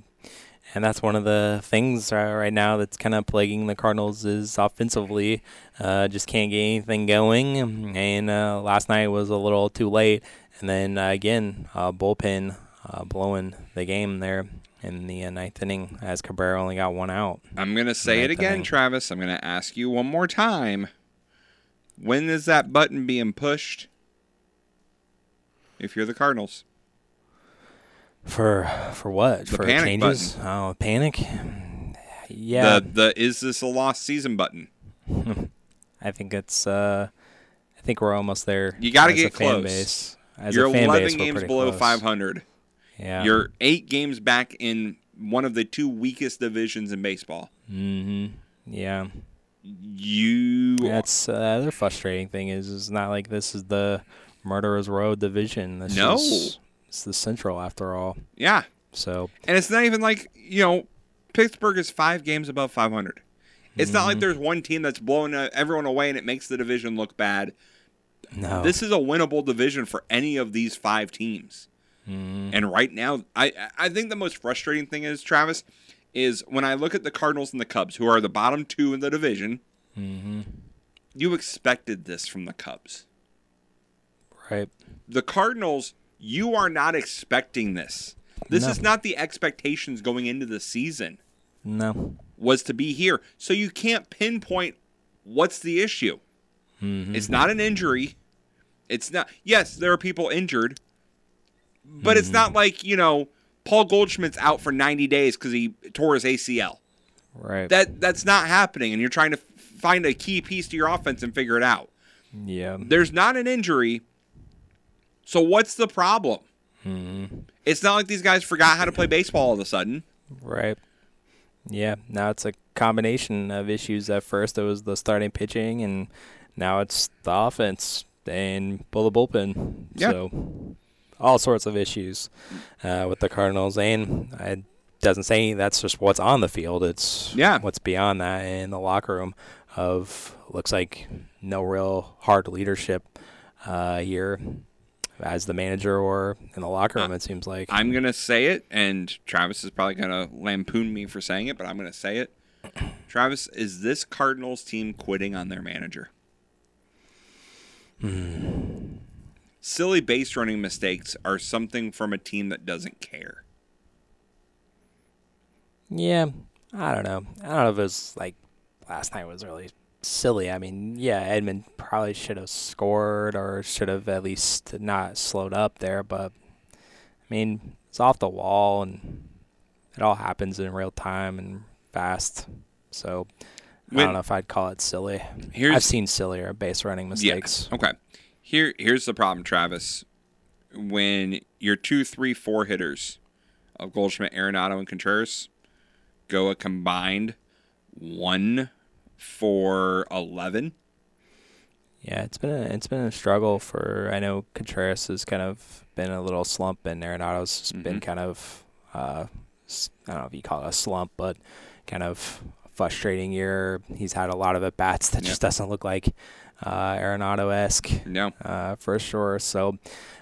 And that's one of the things right now that's kind of plaguing the Cardinals is offensively, uh, just can't get anything going. And uh, last night was a little too late. And then uh, again, uh, bullpen uh, blowing the game there in the uh, ninth inning as Cabrera only got one out. I'm going to say it again, inning. Travis. I'm going to ask you one more time. When is that button being pushed? If you're the Cardinals. For for what? The for changes? Oh, panic. Yeah, The the is this a lost season button? I think it's. Uh, I think we're almost there. You got to get close. Base. As You're a fan 11 base, games below close. 500. Yeah. You're eight games back in one of the two weakest divisions in baseball. Mm-hmm. Yeah. You. That's the other frustrating thing is it's not like this is the murderers row division. This No. is, it's the central after all. Yeah. So And it's not even like, you know, Pittsburgh is five games above 500. It's not Mm-hmm. like there's one team that's blowing uh, everyone away and it makes the division look bad. no. This is a winnable division for any of these five teams. Mhm. And right now, I I think the most frustrating thing is Travis is when I look at the Cardinals and the Cubs, who are the bottom two in the division. Mhm. You expected this from the Cubs. Right. The Cardinals, you are not expecting this. This No. is not the expectations going into the season. No. was to be here. So you can't pinpoint what's the issue. Mhm. It's not an injury. It's not. Yes, there are people injured, but it's not like you know Paul Goldschmidt's out for 90 days because he tore his ACL. Right. That that's not happening, and you're trying to find a key piece to your offense and figure it out. yeah. There's not an injury. So what's the problem? Mhm. It's not like these guys forgot how to play baseball all of a sudden. Right. Yeah. Now it's a combination of issues. At first, it was the starting pitching, and now it's the offense and pull the bullpen. Yeah. So all sorts of issues uh, with the Cardinals, and I doesn't say that's just what's on the field. It's yeah. what's beyond that in the locker room. Of looks like no real hard leadership uh, here as the manager or in the locker room. It seems like I'm gonna say it, and Travis is probably gonna lampoon me for saying it, but I'm gonna say it. Travis, is this Cardinals team quitting on their manager? Silly base running mistakes are something from a team that doesn't care. Yeah, I don't know. I don't know if it was like last night was really silly. I mean, yeah, Edman probably should have scored or should have at least not slowed up there, but I mean, it's off the wall and it all happens in real time and fast. So I When- don't know if I'd call it silly. I've seen sillier base running mistakes. Yeah. Okay. Here, here's the problem, Travis. When your two, three, four hitters of Goldschmidt, Arenado, and Contreras go a combined one for eleven. Yeah, it's been a it's been a struggle for. I know Contreras has kind of been a little slump, and Arenado's just been kind of uh, I don't know if you call it a slump, but kind of frustrating year. He's had a lot of at bats that just doesn't look like uh, Arenado esque. No, uh, for sure. So.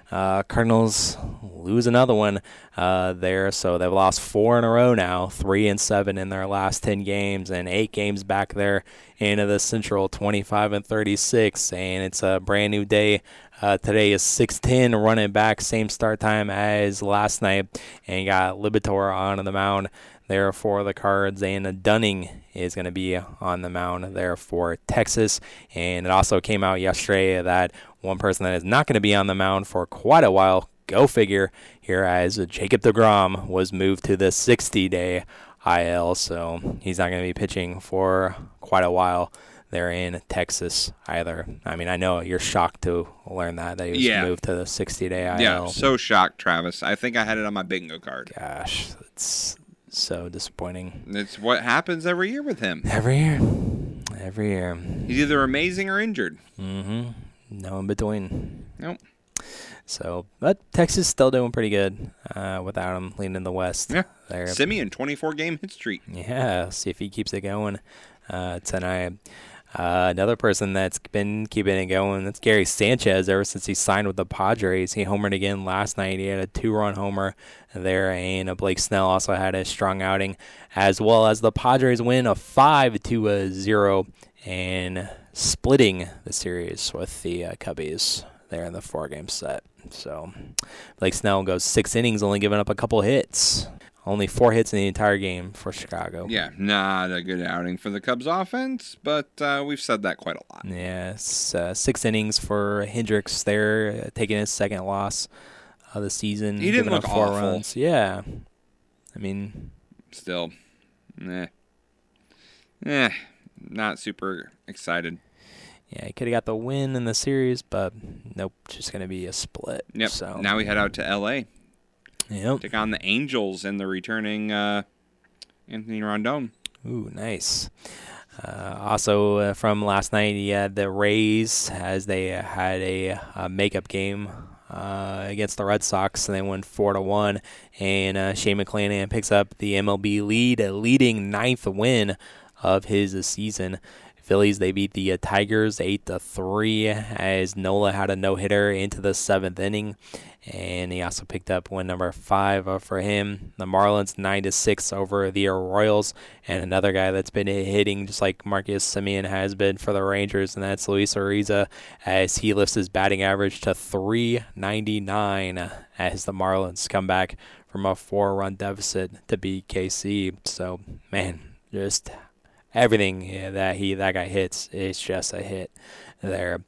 Uh, Cardinals lose another one uh, there, so they've lost four in a row now, three and seven in their last ten games, and eight games back there into the Central, 25 and 36, and it's a brand new day. Uh, today is 6:10, running back, same start time as last night, and got Liberatore on the mound there for the Cards, and Dunning is going to be on the mound there for Texas. And it also came out yesterday that one person that is not going to be on the mound for quite a while, go figure, here as Jacob DeGrom was moved to the 60 day IL, so he's not going to be pitching for quite a while there in Texas either. I mean, I know you're shocked to learn that, that he was Yeah. moved to the 60 day IL. Yeah, so shocked, Travis. I think I had it on my bingo card. Gosh, it's so disappointing. It's what happens every year with him. Every year. Every year. He's either amazing or injured. Mm-hmm. No in between. Nope. So, but Texas still doing pretty good uh, without him leading in the West. Yeah. There. Semien, 24 game hit streak. Yeah, see if he keeps it going uh, tonight. Uh, another person that's been keeping it going, that's Gary Sanchez ever since he signed with the Padres. He homered again last night. He had a two run homer there, and uh, Blake Snell also had a strong outing, as well as the Padres win a 5 to a 0 and splitting the series with the uh, Cubbies there in the four game set. So Blake Snell goes six innings, only giving up a couple hits. Only four hits in the entire game for Chicago. Yeah, not a good outing for the Cubs offense, but uh, we've said that quite a lot. Yes, uh, six innings for Hendricks there, uh, taking his second loss of the season. He didn't look four awful. runs. Yeah, I mean, Still, eh. Eh, not super excited. yeah, he could have got the win in the series, but nope, just gonna be a split. Yep. So Now we head out to L.A. Yep. Take on the Angels and the returning uh, Anthony Rendon. Ooh, nice. Uh, also uh, from last night, he had the Rays as they had a, uh makeup game uh, against the Red Sox, and they won four to one. And uh, Shane McClanahan picks up the MLB lead, a leading ninth win of his season. Phillies they beat the uh, Tigers eight to three as Nola had a no hitter into the seventh inning, and he also picked up win number five uh, for him. The Marlins nine to six over the Royals, and another guy that's been hitting just like Marcus Semien has been for the Rangers, and that's Luis Arraez as he lifts his batting average to 399 as the Marlins come back from a four-run deficit to beat KC. So man, just everything that he that guy hits is just a hit there.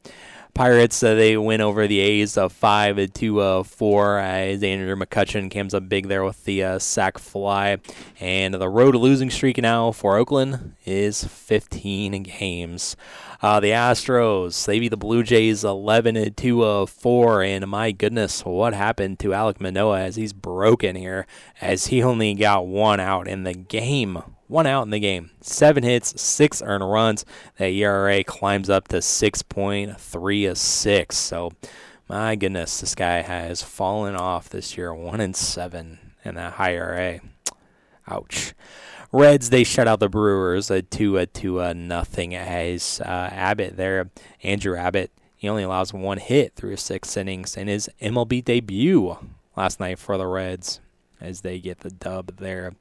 Pirates uh, they win over the A's of five to uh, four as Andrew McCutchen comes up big there with the uh, sack fly, and the road losing streak now for Oakland is 15 games. Uh, the Astros they beat the Blue Jays 11 to uh, four, and my goodness, what happened to Alek Manoah as he's broken here as he only got one out in the game one out in the game. Seven hits, six earned runs. That ERA climbs up to 6.36. So, my goodness, this guy has fallen off this year, one and seven in that high ERA. Ouch. Reds they shut out the Brewers a two uh, to uh, nothing as uh, Abbott there, Andrew Abbott. He only allows one hit through six innings in his MLB debut last night for the Reds as they get the dub there.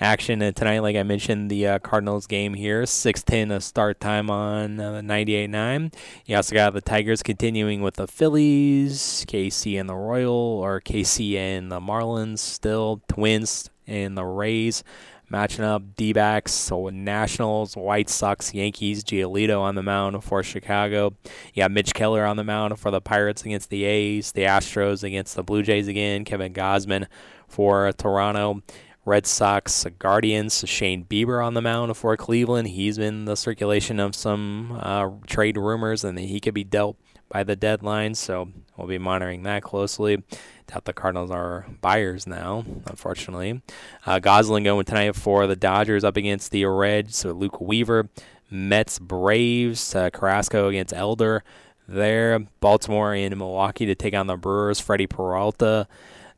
Action uh, tonight, like I mentioned, the uh, Cardinals game here, 6:10 a start time on uh, 98.9. You also got the Tigers continuing with the Phillies, KC and the Royal, or KC and the Marlins still, Twins and the Rays matching up D-backs, so Nationals, White Sox, Yankees, Giolito on the mound for Chicago. You got Mitch Keller on the mound for the Pirates against the A's, the Astros against the Blue Jays again, Kevin Gausman for Toronto. Red Sox, Guardians, Shane Bieber on the mound for Cleveland. He's been the circulation of some uh, trade rumors, and he could be dealt by the deadline, so we'll be monitoring that closely. Doubt the Cardinals are buyers now, unfortunately. Uh, Gonsolin going tonight for the Dodgers up against the Reds, so Luke Weaver. Mets, Braves, uh, Carrasco against Elder there. Baltimore and Milwaukee to take on the Brewers, Freddy Peralta.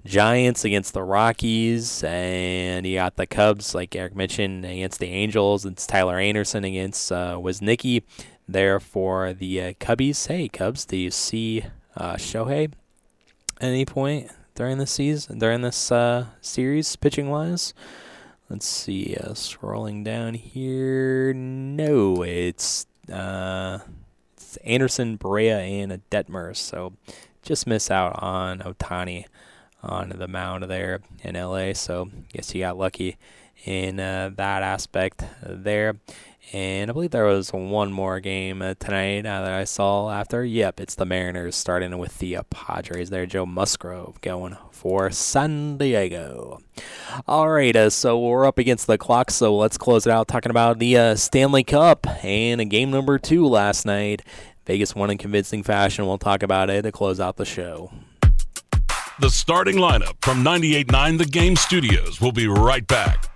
Giants against the Rockies, and you got the Cubs, like Eric mentioned, against the Angels. It's Tyler Anderson against uh, Wesneski there for the uh, Cubbies. Hey, Cubs, do you see uh, Shohei at any point during this season, during this uh, series, pitching wise? Let's see. Uh, scrolling down here, no, it's uh, it's Anderson, Brea, and Detmer. So just miss out on Ohtani on the mound there in LA. So guess he got lucky in uh, that aspect there. And I believe there was one more game uh, tonight uh, that I saw after. Yep, it's the Mariners starting with the uh, Padres there. Joe Musgrove going for San Diego. All right, uh, so we're up against the clock, so let's close it out talking about the uh, Stanley Cup and game number two last night. Vegas won in convincing fashion. We'll talk about it to close out the show. The starting lineup from 98.9 The Game Studios will be right back.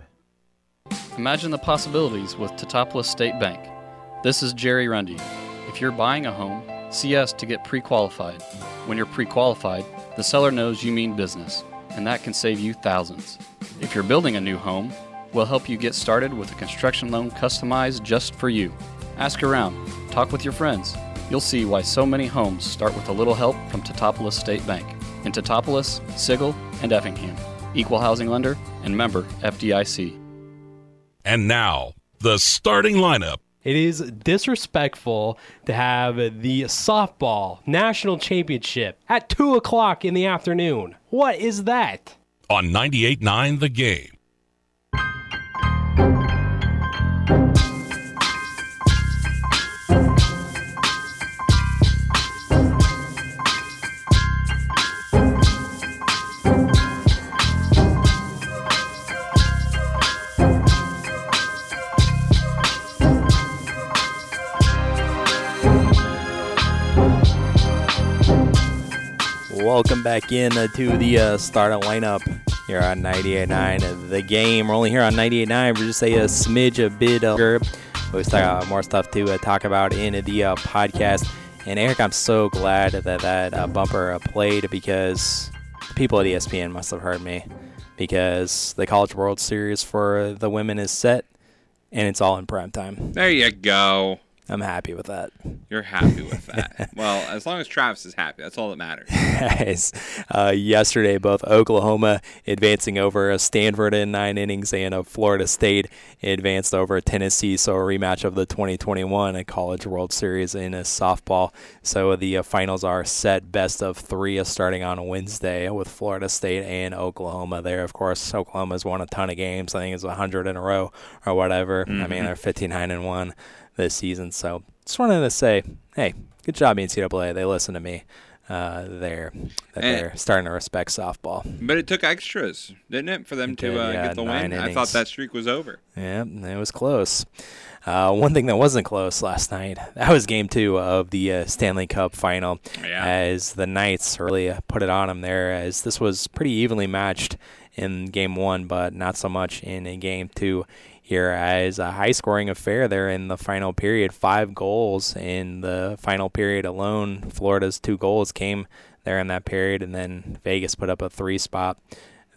Imagine the possibilities with Teutopolis State Bank. This is Jerry Rundy. If you're buying a home, see us to get pre qualified. When you're pre qualified, the seller knows you mean business, and that can save you thousands. If you're building a new home, we'll help you get started with a construction loan customized just for you. Ask around, talk with your friends. You'll see why so many homes start with a little help from Teutopolis State Bank in Teutopolis, Sigel, and Effingham. Equal housing lender and member FDIC. And now, the starting lineup. It is disrespectful to have the softball national championship at 2 o'clock in the afternoon. What is that? On 98.9 The Game. Welcome back in uh, to the uh, starting lineup here on 98.9. The game. We're only here on 98.9 for just a, a smidge, a bit of. We always talk about more stuff to uh, talk about in the uh, podcast. And Eric, I'm so glad that that uh, bumper uh, played because people at ESPN must have heard me because the College World Series for the women is set and it's all in prime time. There you go. I'm happy with that. You're happy with that. well, as long as Travis is happy, that's all that matters. Guys, uh, yesterday, both Oklahoma advancing over Stanford in nine innings and Florida State advanced over Tennessee. So a rematch of the 2021 College World Series in a softball. So the uh, finals are set best of three uh, starting on Wednesday with Florida State and Oklahoma there. Of course, Oklahoma's won a ton of games. I think it's 100 in a row or whatever. Mm-hmm. I mean, they're 59 and 1 this season. So just wanted to say, hey, good job, NCAA. They listen to me. uh, there that And- they're starting to respect softball. But it took extras, didn't it, for them It to did, uh, yeah, get the win? I thought that streak was over. Yeah, it was close. Uh, one thing that wasn't close last night, that was game two of the uh, Stanley Cup final. Yeah. As the Knights really uh, put it on them there, as this was pretty evenly matched in game one, but not so much in game two. Here, as a high scoring affair there in the final period, five goals in the final period alone. Florida's two goals came there in that period, and then Vegas put up a three spot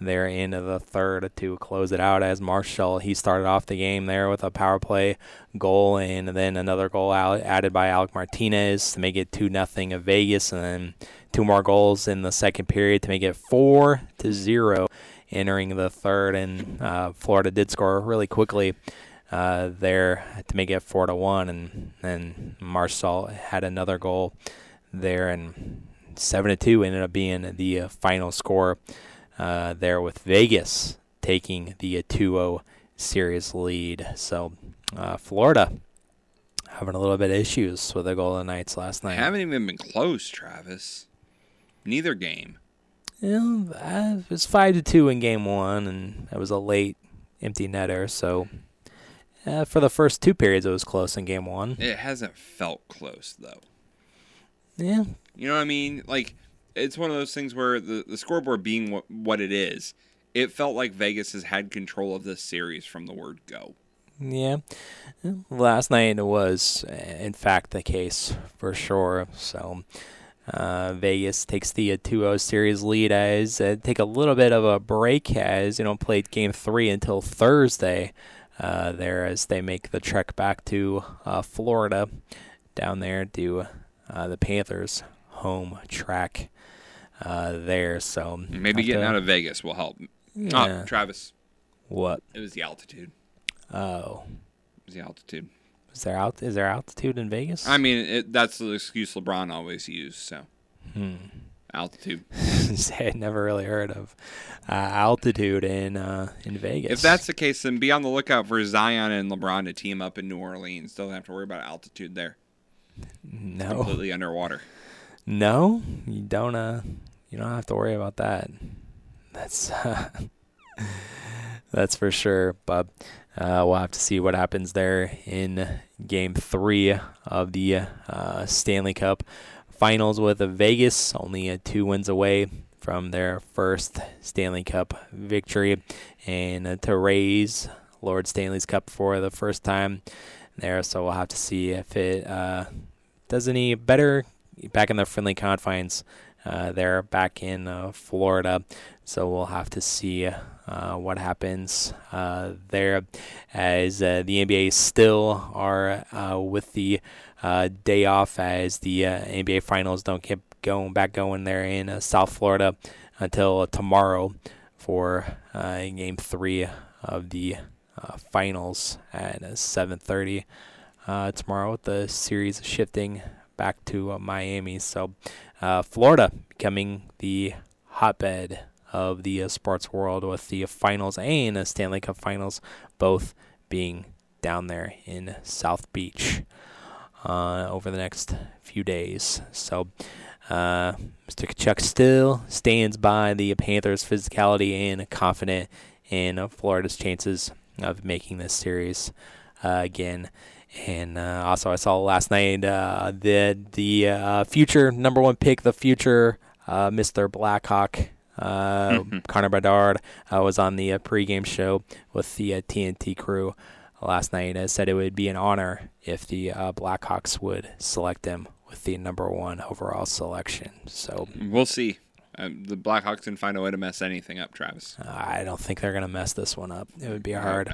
there into the third to close it out as Marshall he started off the game there with a power play goal and then another goal added by Alec Martinez to make it two nothing of Vegas and then two more goals in the second period to make it four to zero entering the third and uh, Florida did score really quickly uh, there to make it four to one and then Marshall had another goal there and seven to two ended up being the uh, final score uh, there with Vegas taking the uh, 2-0 series lead. So uh, Florida having a little bit of issues with the Golden Knights last night. haven't even been close, Travis. Neither game. Yeah, uh, it was five to two in game one, and it was a late empty netter. So uh, for the first two periods, it was close in game one. It hasn't felt close though. Yeah, You know what I mean? Like it's one of those things where the, the scoreboard being what, what it is, it felt like Vegas has had control of this series from the word go. Yeah. Last night it was, in fact, the case for sure. So uh, Vegas takes the uh, 2-0 series lead as uh, take a little bit of a break as you know played game three until Thursday. Uh, there as they make the trek back to uh, Florida, down there to uh, the Panthers home track uh, there. So Maybe getting to- out of Vegas will help. Yeah. Oh, Travis. What? It was the altitude. Oh, It was the altitude. Is there out? Is there altitude in Vegas? I mean, it, that's the excuse LeBron always used. So, Hmm. altitude. I never really heard of uh, altitude in uh, in Vegas. If that's the case, then be on the lookout for Zion and LeBron to team up in New Orleans. Don't have to worry about altitude there. no, Completely underwater. no, you don't. Uh, you don't have to worry about that. That's uh, that's for sure. But uh, we'll have to see what happens there in Game Three of the uh, Stanley Cup Finals with Vegas only uh, two wins away from their first Stanley Cup victory, and uh, to raise Lord Stanley's Cup for the first time there. So we'll have to see if it uh, does any better back in the friendly confines. Uh, they're back in uh, Florida, so we'll have to see uh, what happens uh, there. As uh, the NBA still are uh, with the uh, day off, as the NBA Finals don't get going back going there in South Florida until tomorrow for Game Three of the Finals at 7:30 uh, tomorrow. With the series shifting back to Miami, so Florida becoming the hotbed of the uh, sports world with the finals and the Stanley Cup finals both being down there in South Beach uh, over the next few days. So, uh, Mr. Tkachuk still stands by the Panthers' physicality and confident in Florida's chances of making this series uh, again. And uh, also, I saw last night uh, the the uh, future number one pick, the future uh, Mr. Blackhawk, uh, Connor Bedard, uh, was on the uh, pregame show with the uh, TNT crew last night. and said it would be an honor if the uh, Blackhawks would select him with the number one overall selection. So We'll see. Um, the Blackhawks can find a way to mess anything up, Travis. I don't think they're going to mess this one up. It would be hard.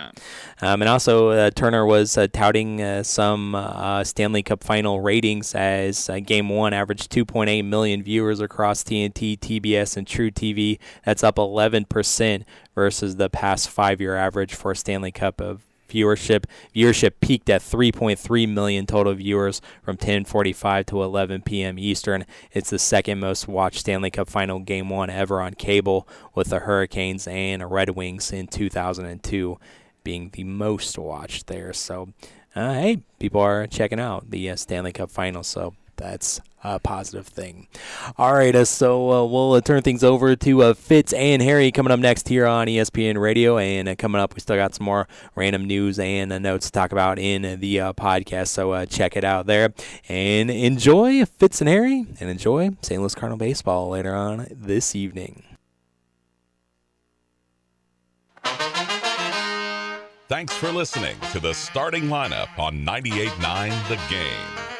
Um, and also, uh, Turner was uh, touting uh, some uh, Stanley Cup final ratings as uh, Game 1 averaged 2.8 million viewers across TNT, TBS, and truTV. That's up 11% versus the past five year average for Stanley Cup of viewership. Viewership peaked at 3.3 million total viewers from 10:45 to 11 p.m. Eastern. It's the second most watched Stanley Cup Final Game One ever on cable, with the Hurricanes and Red Wings in 2002 being the most watched there. So, uh, hey, people are checking out the uh, Stanley Cup Final. So that's a positive thing. All right, uh, so uh, we'll uh, turn things over to uh, Fitz and Harry coming up next here on ESPN Radio. And uh, coming up, we still got some more random news and uh, notes to talk about in the podcast. So check it out there and enjoy Fitz and Harry and enjoy St. Louis Cardinal baseball later on this evening. Thanks for listening to the starting lineup on 98.9 The Game.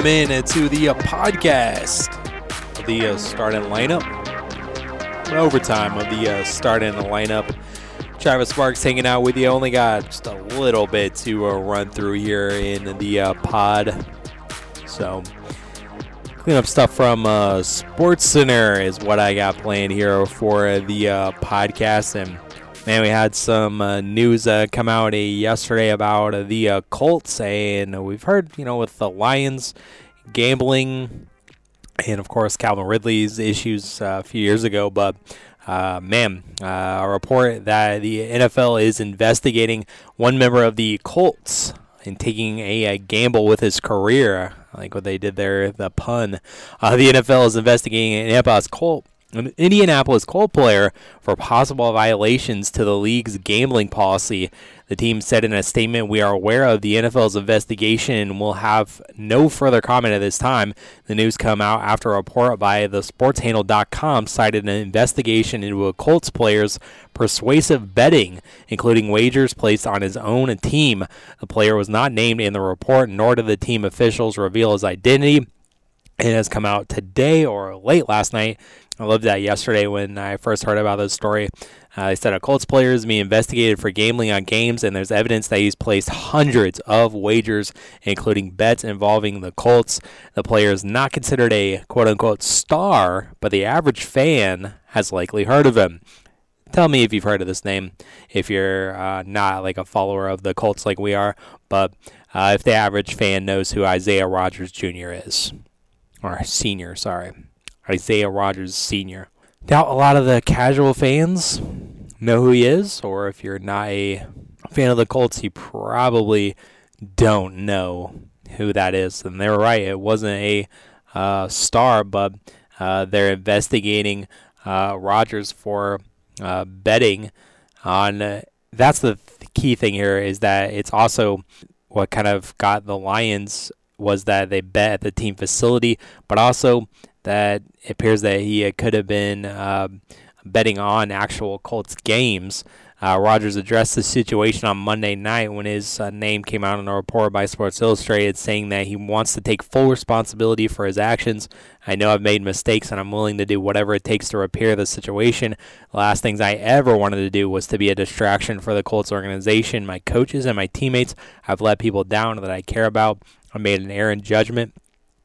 Welcome in to the uh, podcast the uh, starting lineup. An overtime of the uh, starting lineup. Travis Sparks hanging out with you. Only got just a little bit to run through here in the pod. So, clean up stuff from uh, Sports Center is what I got planned here for the uh, podcast. And man, we had some uh, news uh, come out uh, yesterday about uh, the uh, Colts, and we've heard, you know, with the Lions gambling, and of course Calvin Ridley's issues uh, a few years ago. But man, a report that the NFL is investigating one member of the Colts and taking a, a gamble with his career, like what they did there, the pun. The NFL is investigating an Indianapolis Colt. An Indianapolis Colt player for possible violations to the league's gambling policy. The team said in a statement, We are aware of the NFL's investigation and will have no further comment at this time. The news come out after a report by the sportshandle.com cited an investigation into a Colts player's persuasive betting, including wagers placed on his own team. The player was not named in the report, nor did the team officials reveal his identity. It has come out today or late last night. I loved that yesterday when I first heard about this story. Uh, they said a Colts player is being investigated for gambling on games, and there's evidence that he's placed hundreds of wagers, including bets involving the Colts. The player is not considered a quote unquote star, but the average fan has likely heard of him. Tell me if you've heard of this name, if you're uh, not like a follower of the Colts like we are, but uh, if the average fan knows who Isaiah Rodgers Jr. is, or senior, sorry. Isaiah Rodgers Sr. Doubt a lot of the casual fans know who he is, or if you're not a fan of the Colts, you probably don't know who that is. And they were right; it wasn't a uh, star, but uh, they're investigating uh, Rodgers for uh, betting on. That's the th- key thing here is that it's also what kind of got the Lions was that they bet at the team facility, but also that appears that he uh, could have been uh, betting on actual Colts games. Uh, Rodgers addressed the situation on Monday night when his uh, name came out in a report by Sports Illustrated saying that he wants to take full responsibility for his actions. I know I've made mistakes and I'm willing to do whatever it takes to repair the situation. The last things I ever wanted to do was to be a distraction for the Colts organization, my coaches, and my teammates. I've let people down that I care about. I made an errant judgment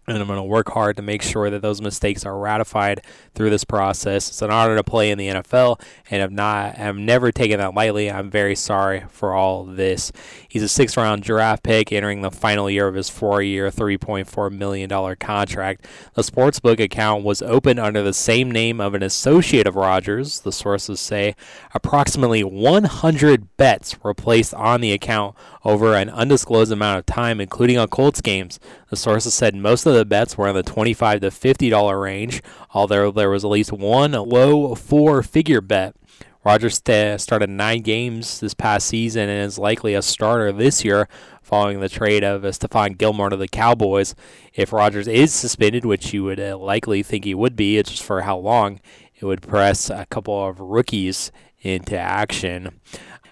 and I'm going to work hard to make sure that those mistakes are ratified through this process. It's an honor to play in the NFL, and I've not, I've never taken that lightly. I'm very sorry for all this. He's a sixth-round draft pick, entering the final year of his four-year, $3.4 million contract. The sportsbook account was opened under the same name of an associate of Rodgers. The sources say approximately 100 bets were placed on the account over an undisclosed amount of time, including on Colts games. The sources said most of the bets were in the 25 to $50 range, although there was at least one low four figure bet. Rodgers st- started nine games this past season and is likely a starter this year following the trade of uh, Stephon Gilmore to the Cowboys. If Rodgers is suspended, which you would uh, likely think he would be, it's just for how long, it would press a couple of rookies into action.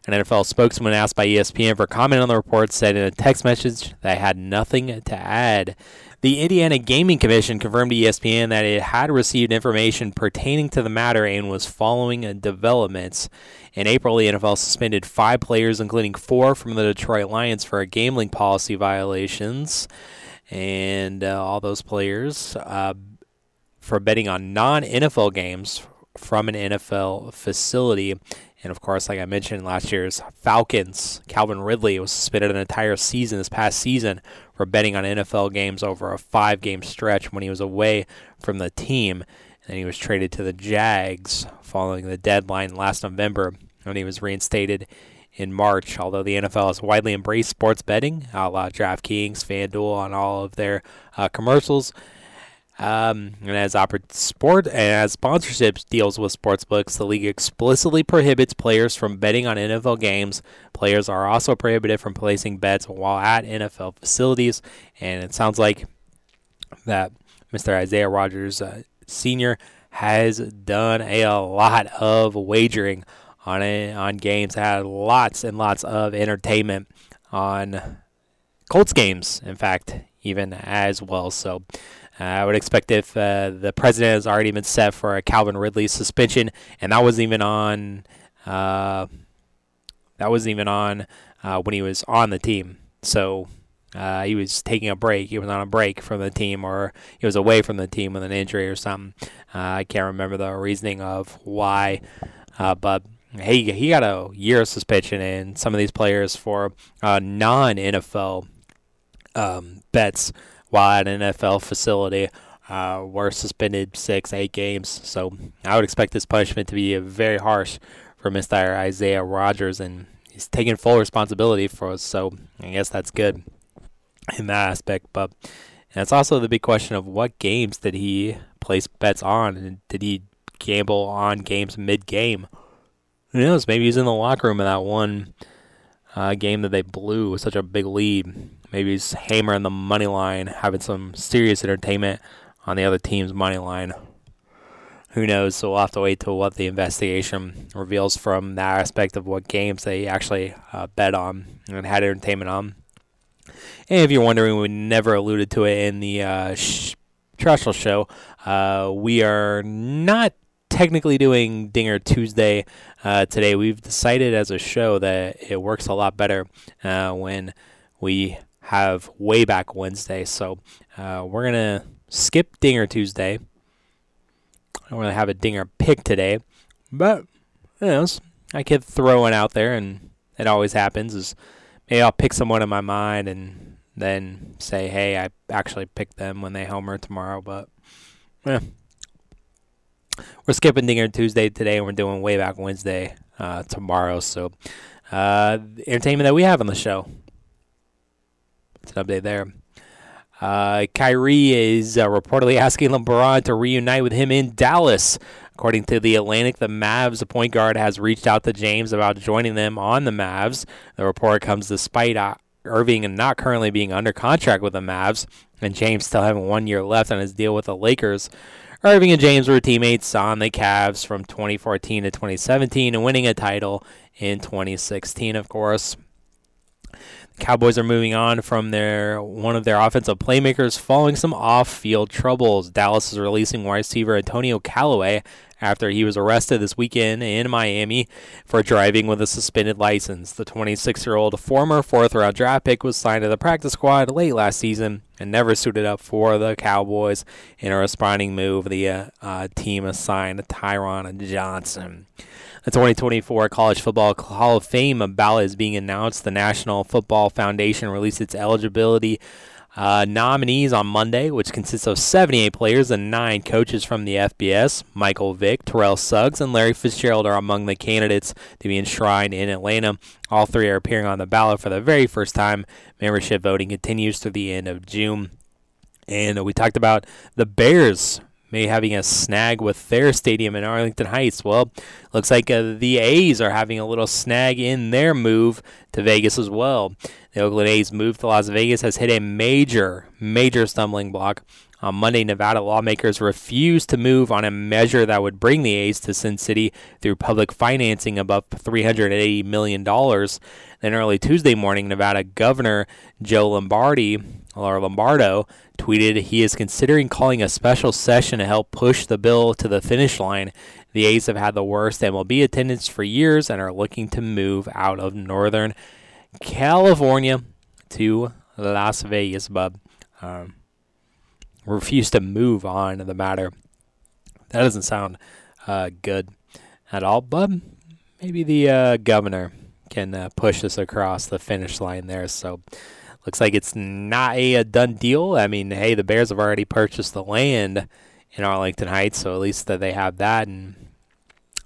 An NFL spokesman asked by ESPN for comment on the report said in a text message that had nothing to add. The Indiana Gaming Commission confirmed to ESPN that it had received information pertaining to the matter and was following developments. In April, the NFL suspended five players, including four from the Detroit Lions, for gambling policy violations. And uh, all those players uh, for betting on non NFL games from an NFL facility. And of course, like I mentioned, last year's Falcons, Calvin Ridley was suspended an entire season this past season for betting on NFL games over a five game stretch when he was away from the team. And he was traded to the Jags following the deadline last November when he was reinstated in March. Although the NFL has widely embraced sports betting, outlaw DraftKings, FanDuel on all of their uh, commercials. Um, and as oper- sport as sponsorships deals with sportsbooks, the league explicitly prohibits players from betting on NFL games. Players are also prohibited from placing bets while at NFL facilities. And it sounds like that Mr. Isaiah Rodgers uh, Sr. has done a lot of wagering on it, on games. Had lots and lots of entertainment on Colts games. In fact, even as well. So. Uh, I would expect if uh, the president has already been set for a Calvin Ridley suspension, and that wasn't even on. Uh, that wasn't even on uh, when he was on the team. So uh, he was taking a break. He was on a break from the team, or he was away from the team with an injury or something. Uh, I can't remember the reasoning of why, but he he got a year of suspension, and some of these players for non NFL um, bets while at an NFL facility uh, were suspended six, eight games. So I would expect this punishment to be very harsh for Mr. Isaiah Rodgers, and he's taking full responsibility for us. So I guess that's good in that aspect. But and it's also the big question of what games did he place bets on, and did he gamble on games mid-game? Who knows? Maybe he's in the locker room in that one uh, game that they blew with such a big lead. Maybe he's hammering the money line, having some serious entertainment on the other team's money line. Who knows? So we'll have to wait till what the investigation reveals from that aspect of what games they actually uh, bet on and had entertainment on. And if you're wondering, we never alluded to it in the uh, sh- show. Uh, we are not technically doing Dinger Tuesday uh, today. We've decided as a show that it works a lot better uh, when we have way back Wednesday. So uh, we're to skip Dinger Tuesday. I'm going to have a Dinger pick today. But, you know, I could throw one out there, and it always happens. Is maybe I'll pick someone in my mind and then say, hey, I actually picked them when they homer tomorrow. But, yeah. We're skipping Dinger Tuesday today, and we're doing way back Wednesday uh, tomorrow. So, uh, entertainment that we have on the show. It's an update there. Uh, Kyrie is uh, reportedly asking LeBron to reunite with him in Dallas. According to the Atlantic, the Mavs the point guard has reached out to James about joining them on the Mavs. The report comes despite uh, Irving not currently being under contract with the Mavs, and James still having one year left on his deal with the Lakers. Irving and James were teammates on the Cavs from 2014 to 2017 and winning a title in 2016, of course. Cowboys are moving on from their one of their offensive playmakers following some off-field troubles. Dallas is releasing wide receiver Antonio Callaway after he was arrested this weekend in Miami for driving with a suspended license. The 26-year-old former fourth-round draft pick was signed to the practice squad late last season and never suited up for the Cowboys. In a responding move, the uh, uh, team assigned Tyron Johnson. The 2024 College Football Hall of Fame ballot is being announced. The National Football Foundation released its eligibility uh, nominees on Monday, which consists of 78 players and nine coaches from the FBS. Michael Vick, Terrell Suggs, and Larry Fitzgerald are among the candidates to be enshrined in Atlanta. All three are appearing on the ballot for the very first time. Membership voting continues through the end of June. And we talked about the Bears may having a snag with their stadium in Arlington Heights. Well, looks like uh, the A's are having a little snag in their move to Vegas as well. The Oakland A's move to Las Vegas has hit a major, major stumbling block. On Monday, Nevada lawmakers refused to move on a measure that would bring the A's to Sin City through public financing above $380 million. Then early Tuesday morning, Nevada Governor Joe Lombardi, or Lombardo, tweeted he is considering calling a special session to help push the bill to the finish line. The A's have had the worst MLB attendance for years and are looking to move out of Northern California to Las Vegas, bub. Um, refuse to move on the matter. That doesn't sound uh, good at all, bub. Maybe the uh, governor can uh, push this across the finish line there. So looks like it's not a, done deal. I mean, hey, the Bears have already purchased the land in Arlington Heights, so at least that they have that. And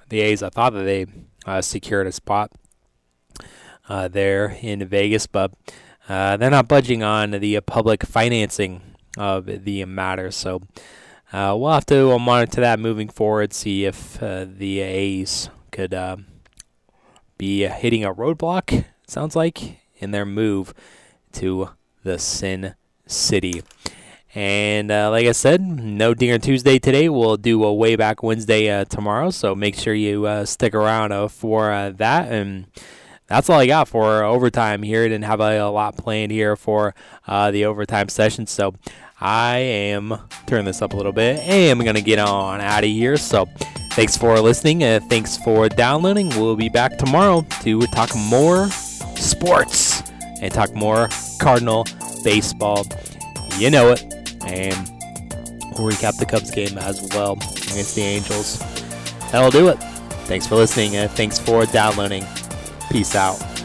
the A's, I thought that they uh, secured a spot uh, there in Vegas, but uh, they're not budging on the public financing of the matter. So uh, we'll have to monitor that moving forward, see if uh, the A's could uh, be hitting a roadblock, sounds like, in their move to the Sin City. And uh, like I said, no Dinger Tuesday today. We'll do a way back Wednesday uh, tomorrow. So make sure you uh, stick around uh, for uh, that. And that's all I got for overtime here. Didn't have a, a lot planned here for uh, the overtime session. So I am turning this up a little bit. And I'm gonna get on out of here. So thanks for listening. thanks for downloading. We'll be back tomorrow to talk more sports and talk more Cardinal baseball. You know it. And we'll recap the Cubs game as well against the Angels. That'll do it. Thanks for listening and thanks for downloading. Peace out.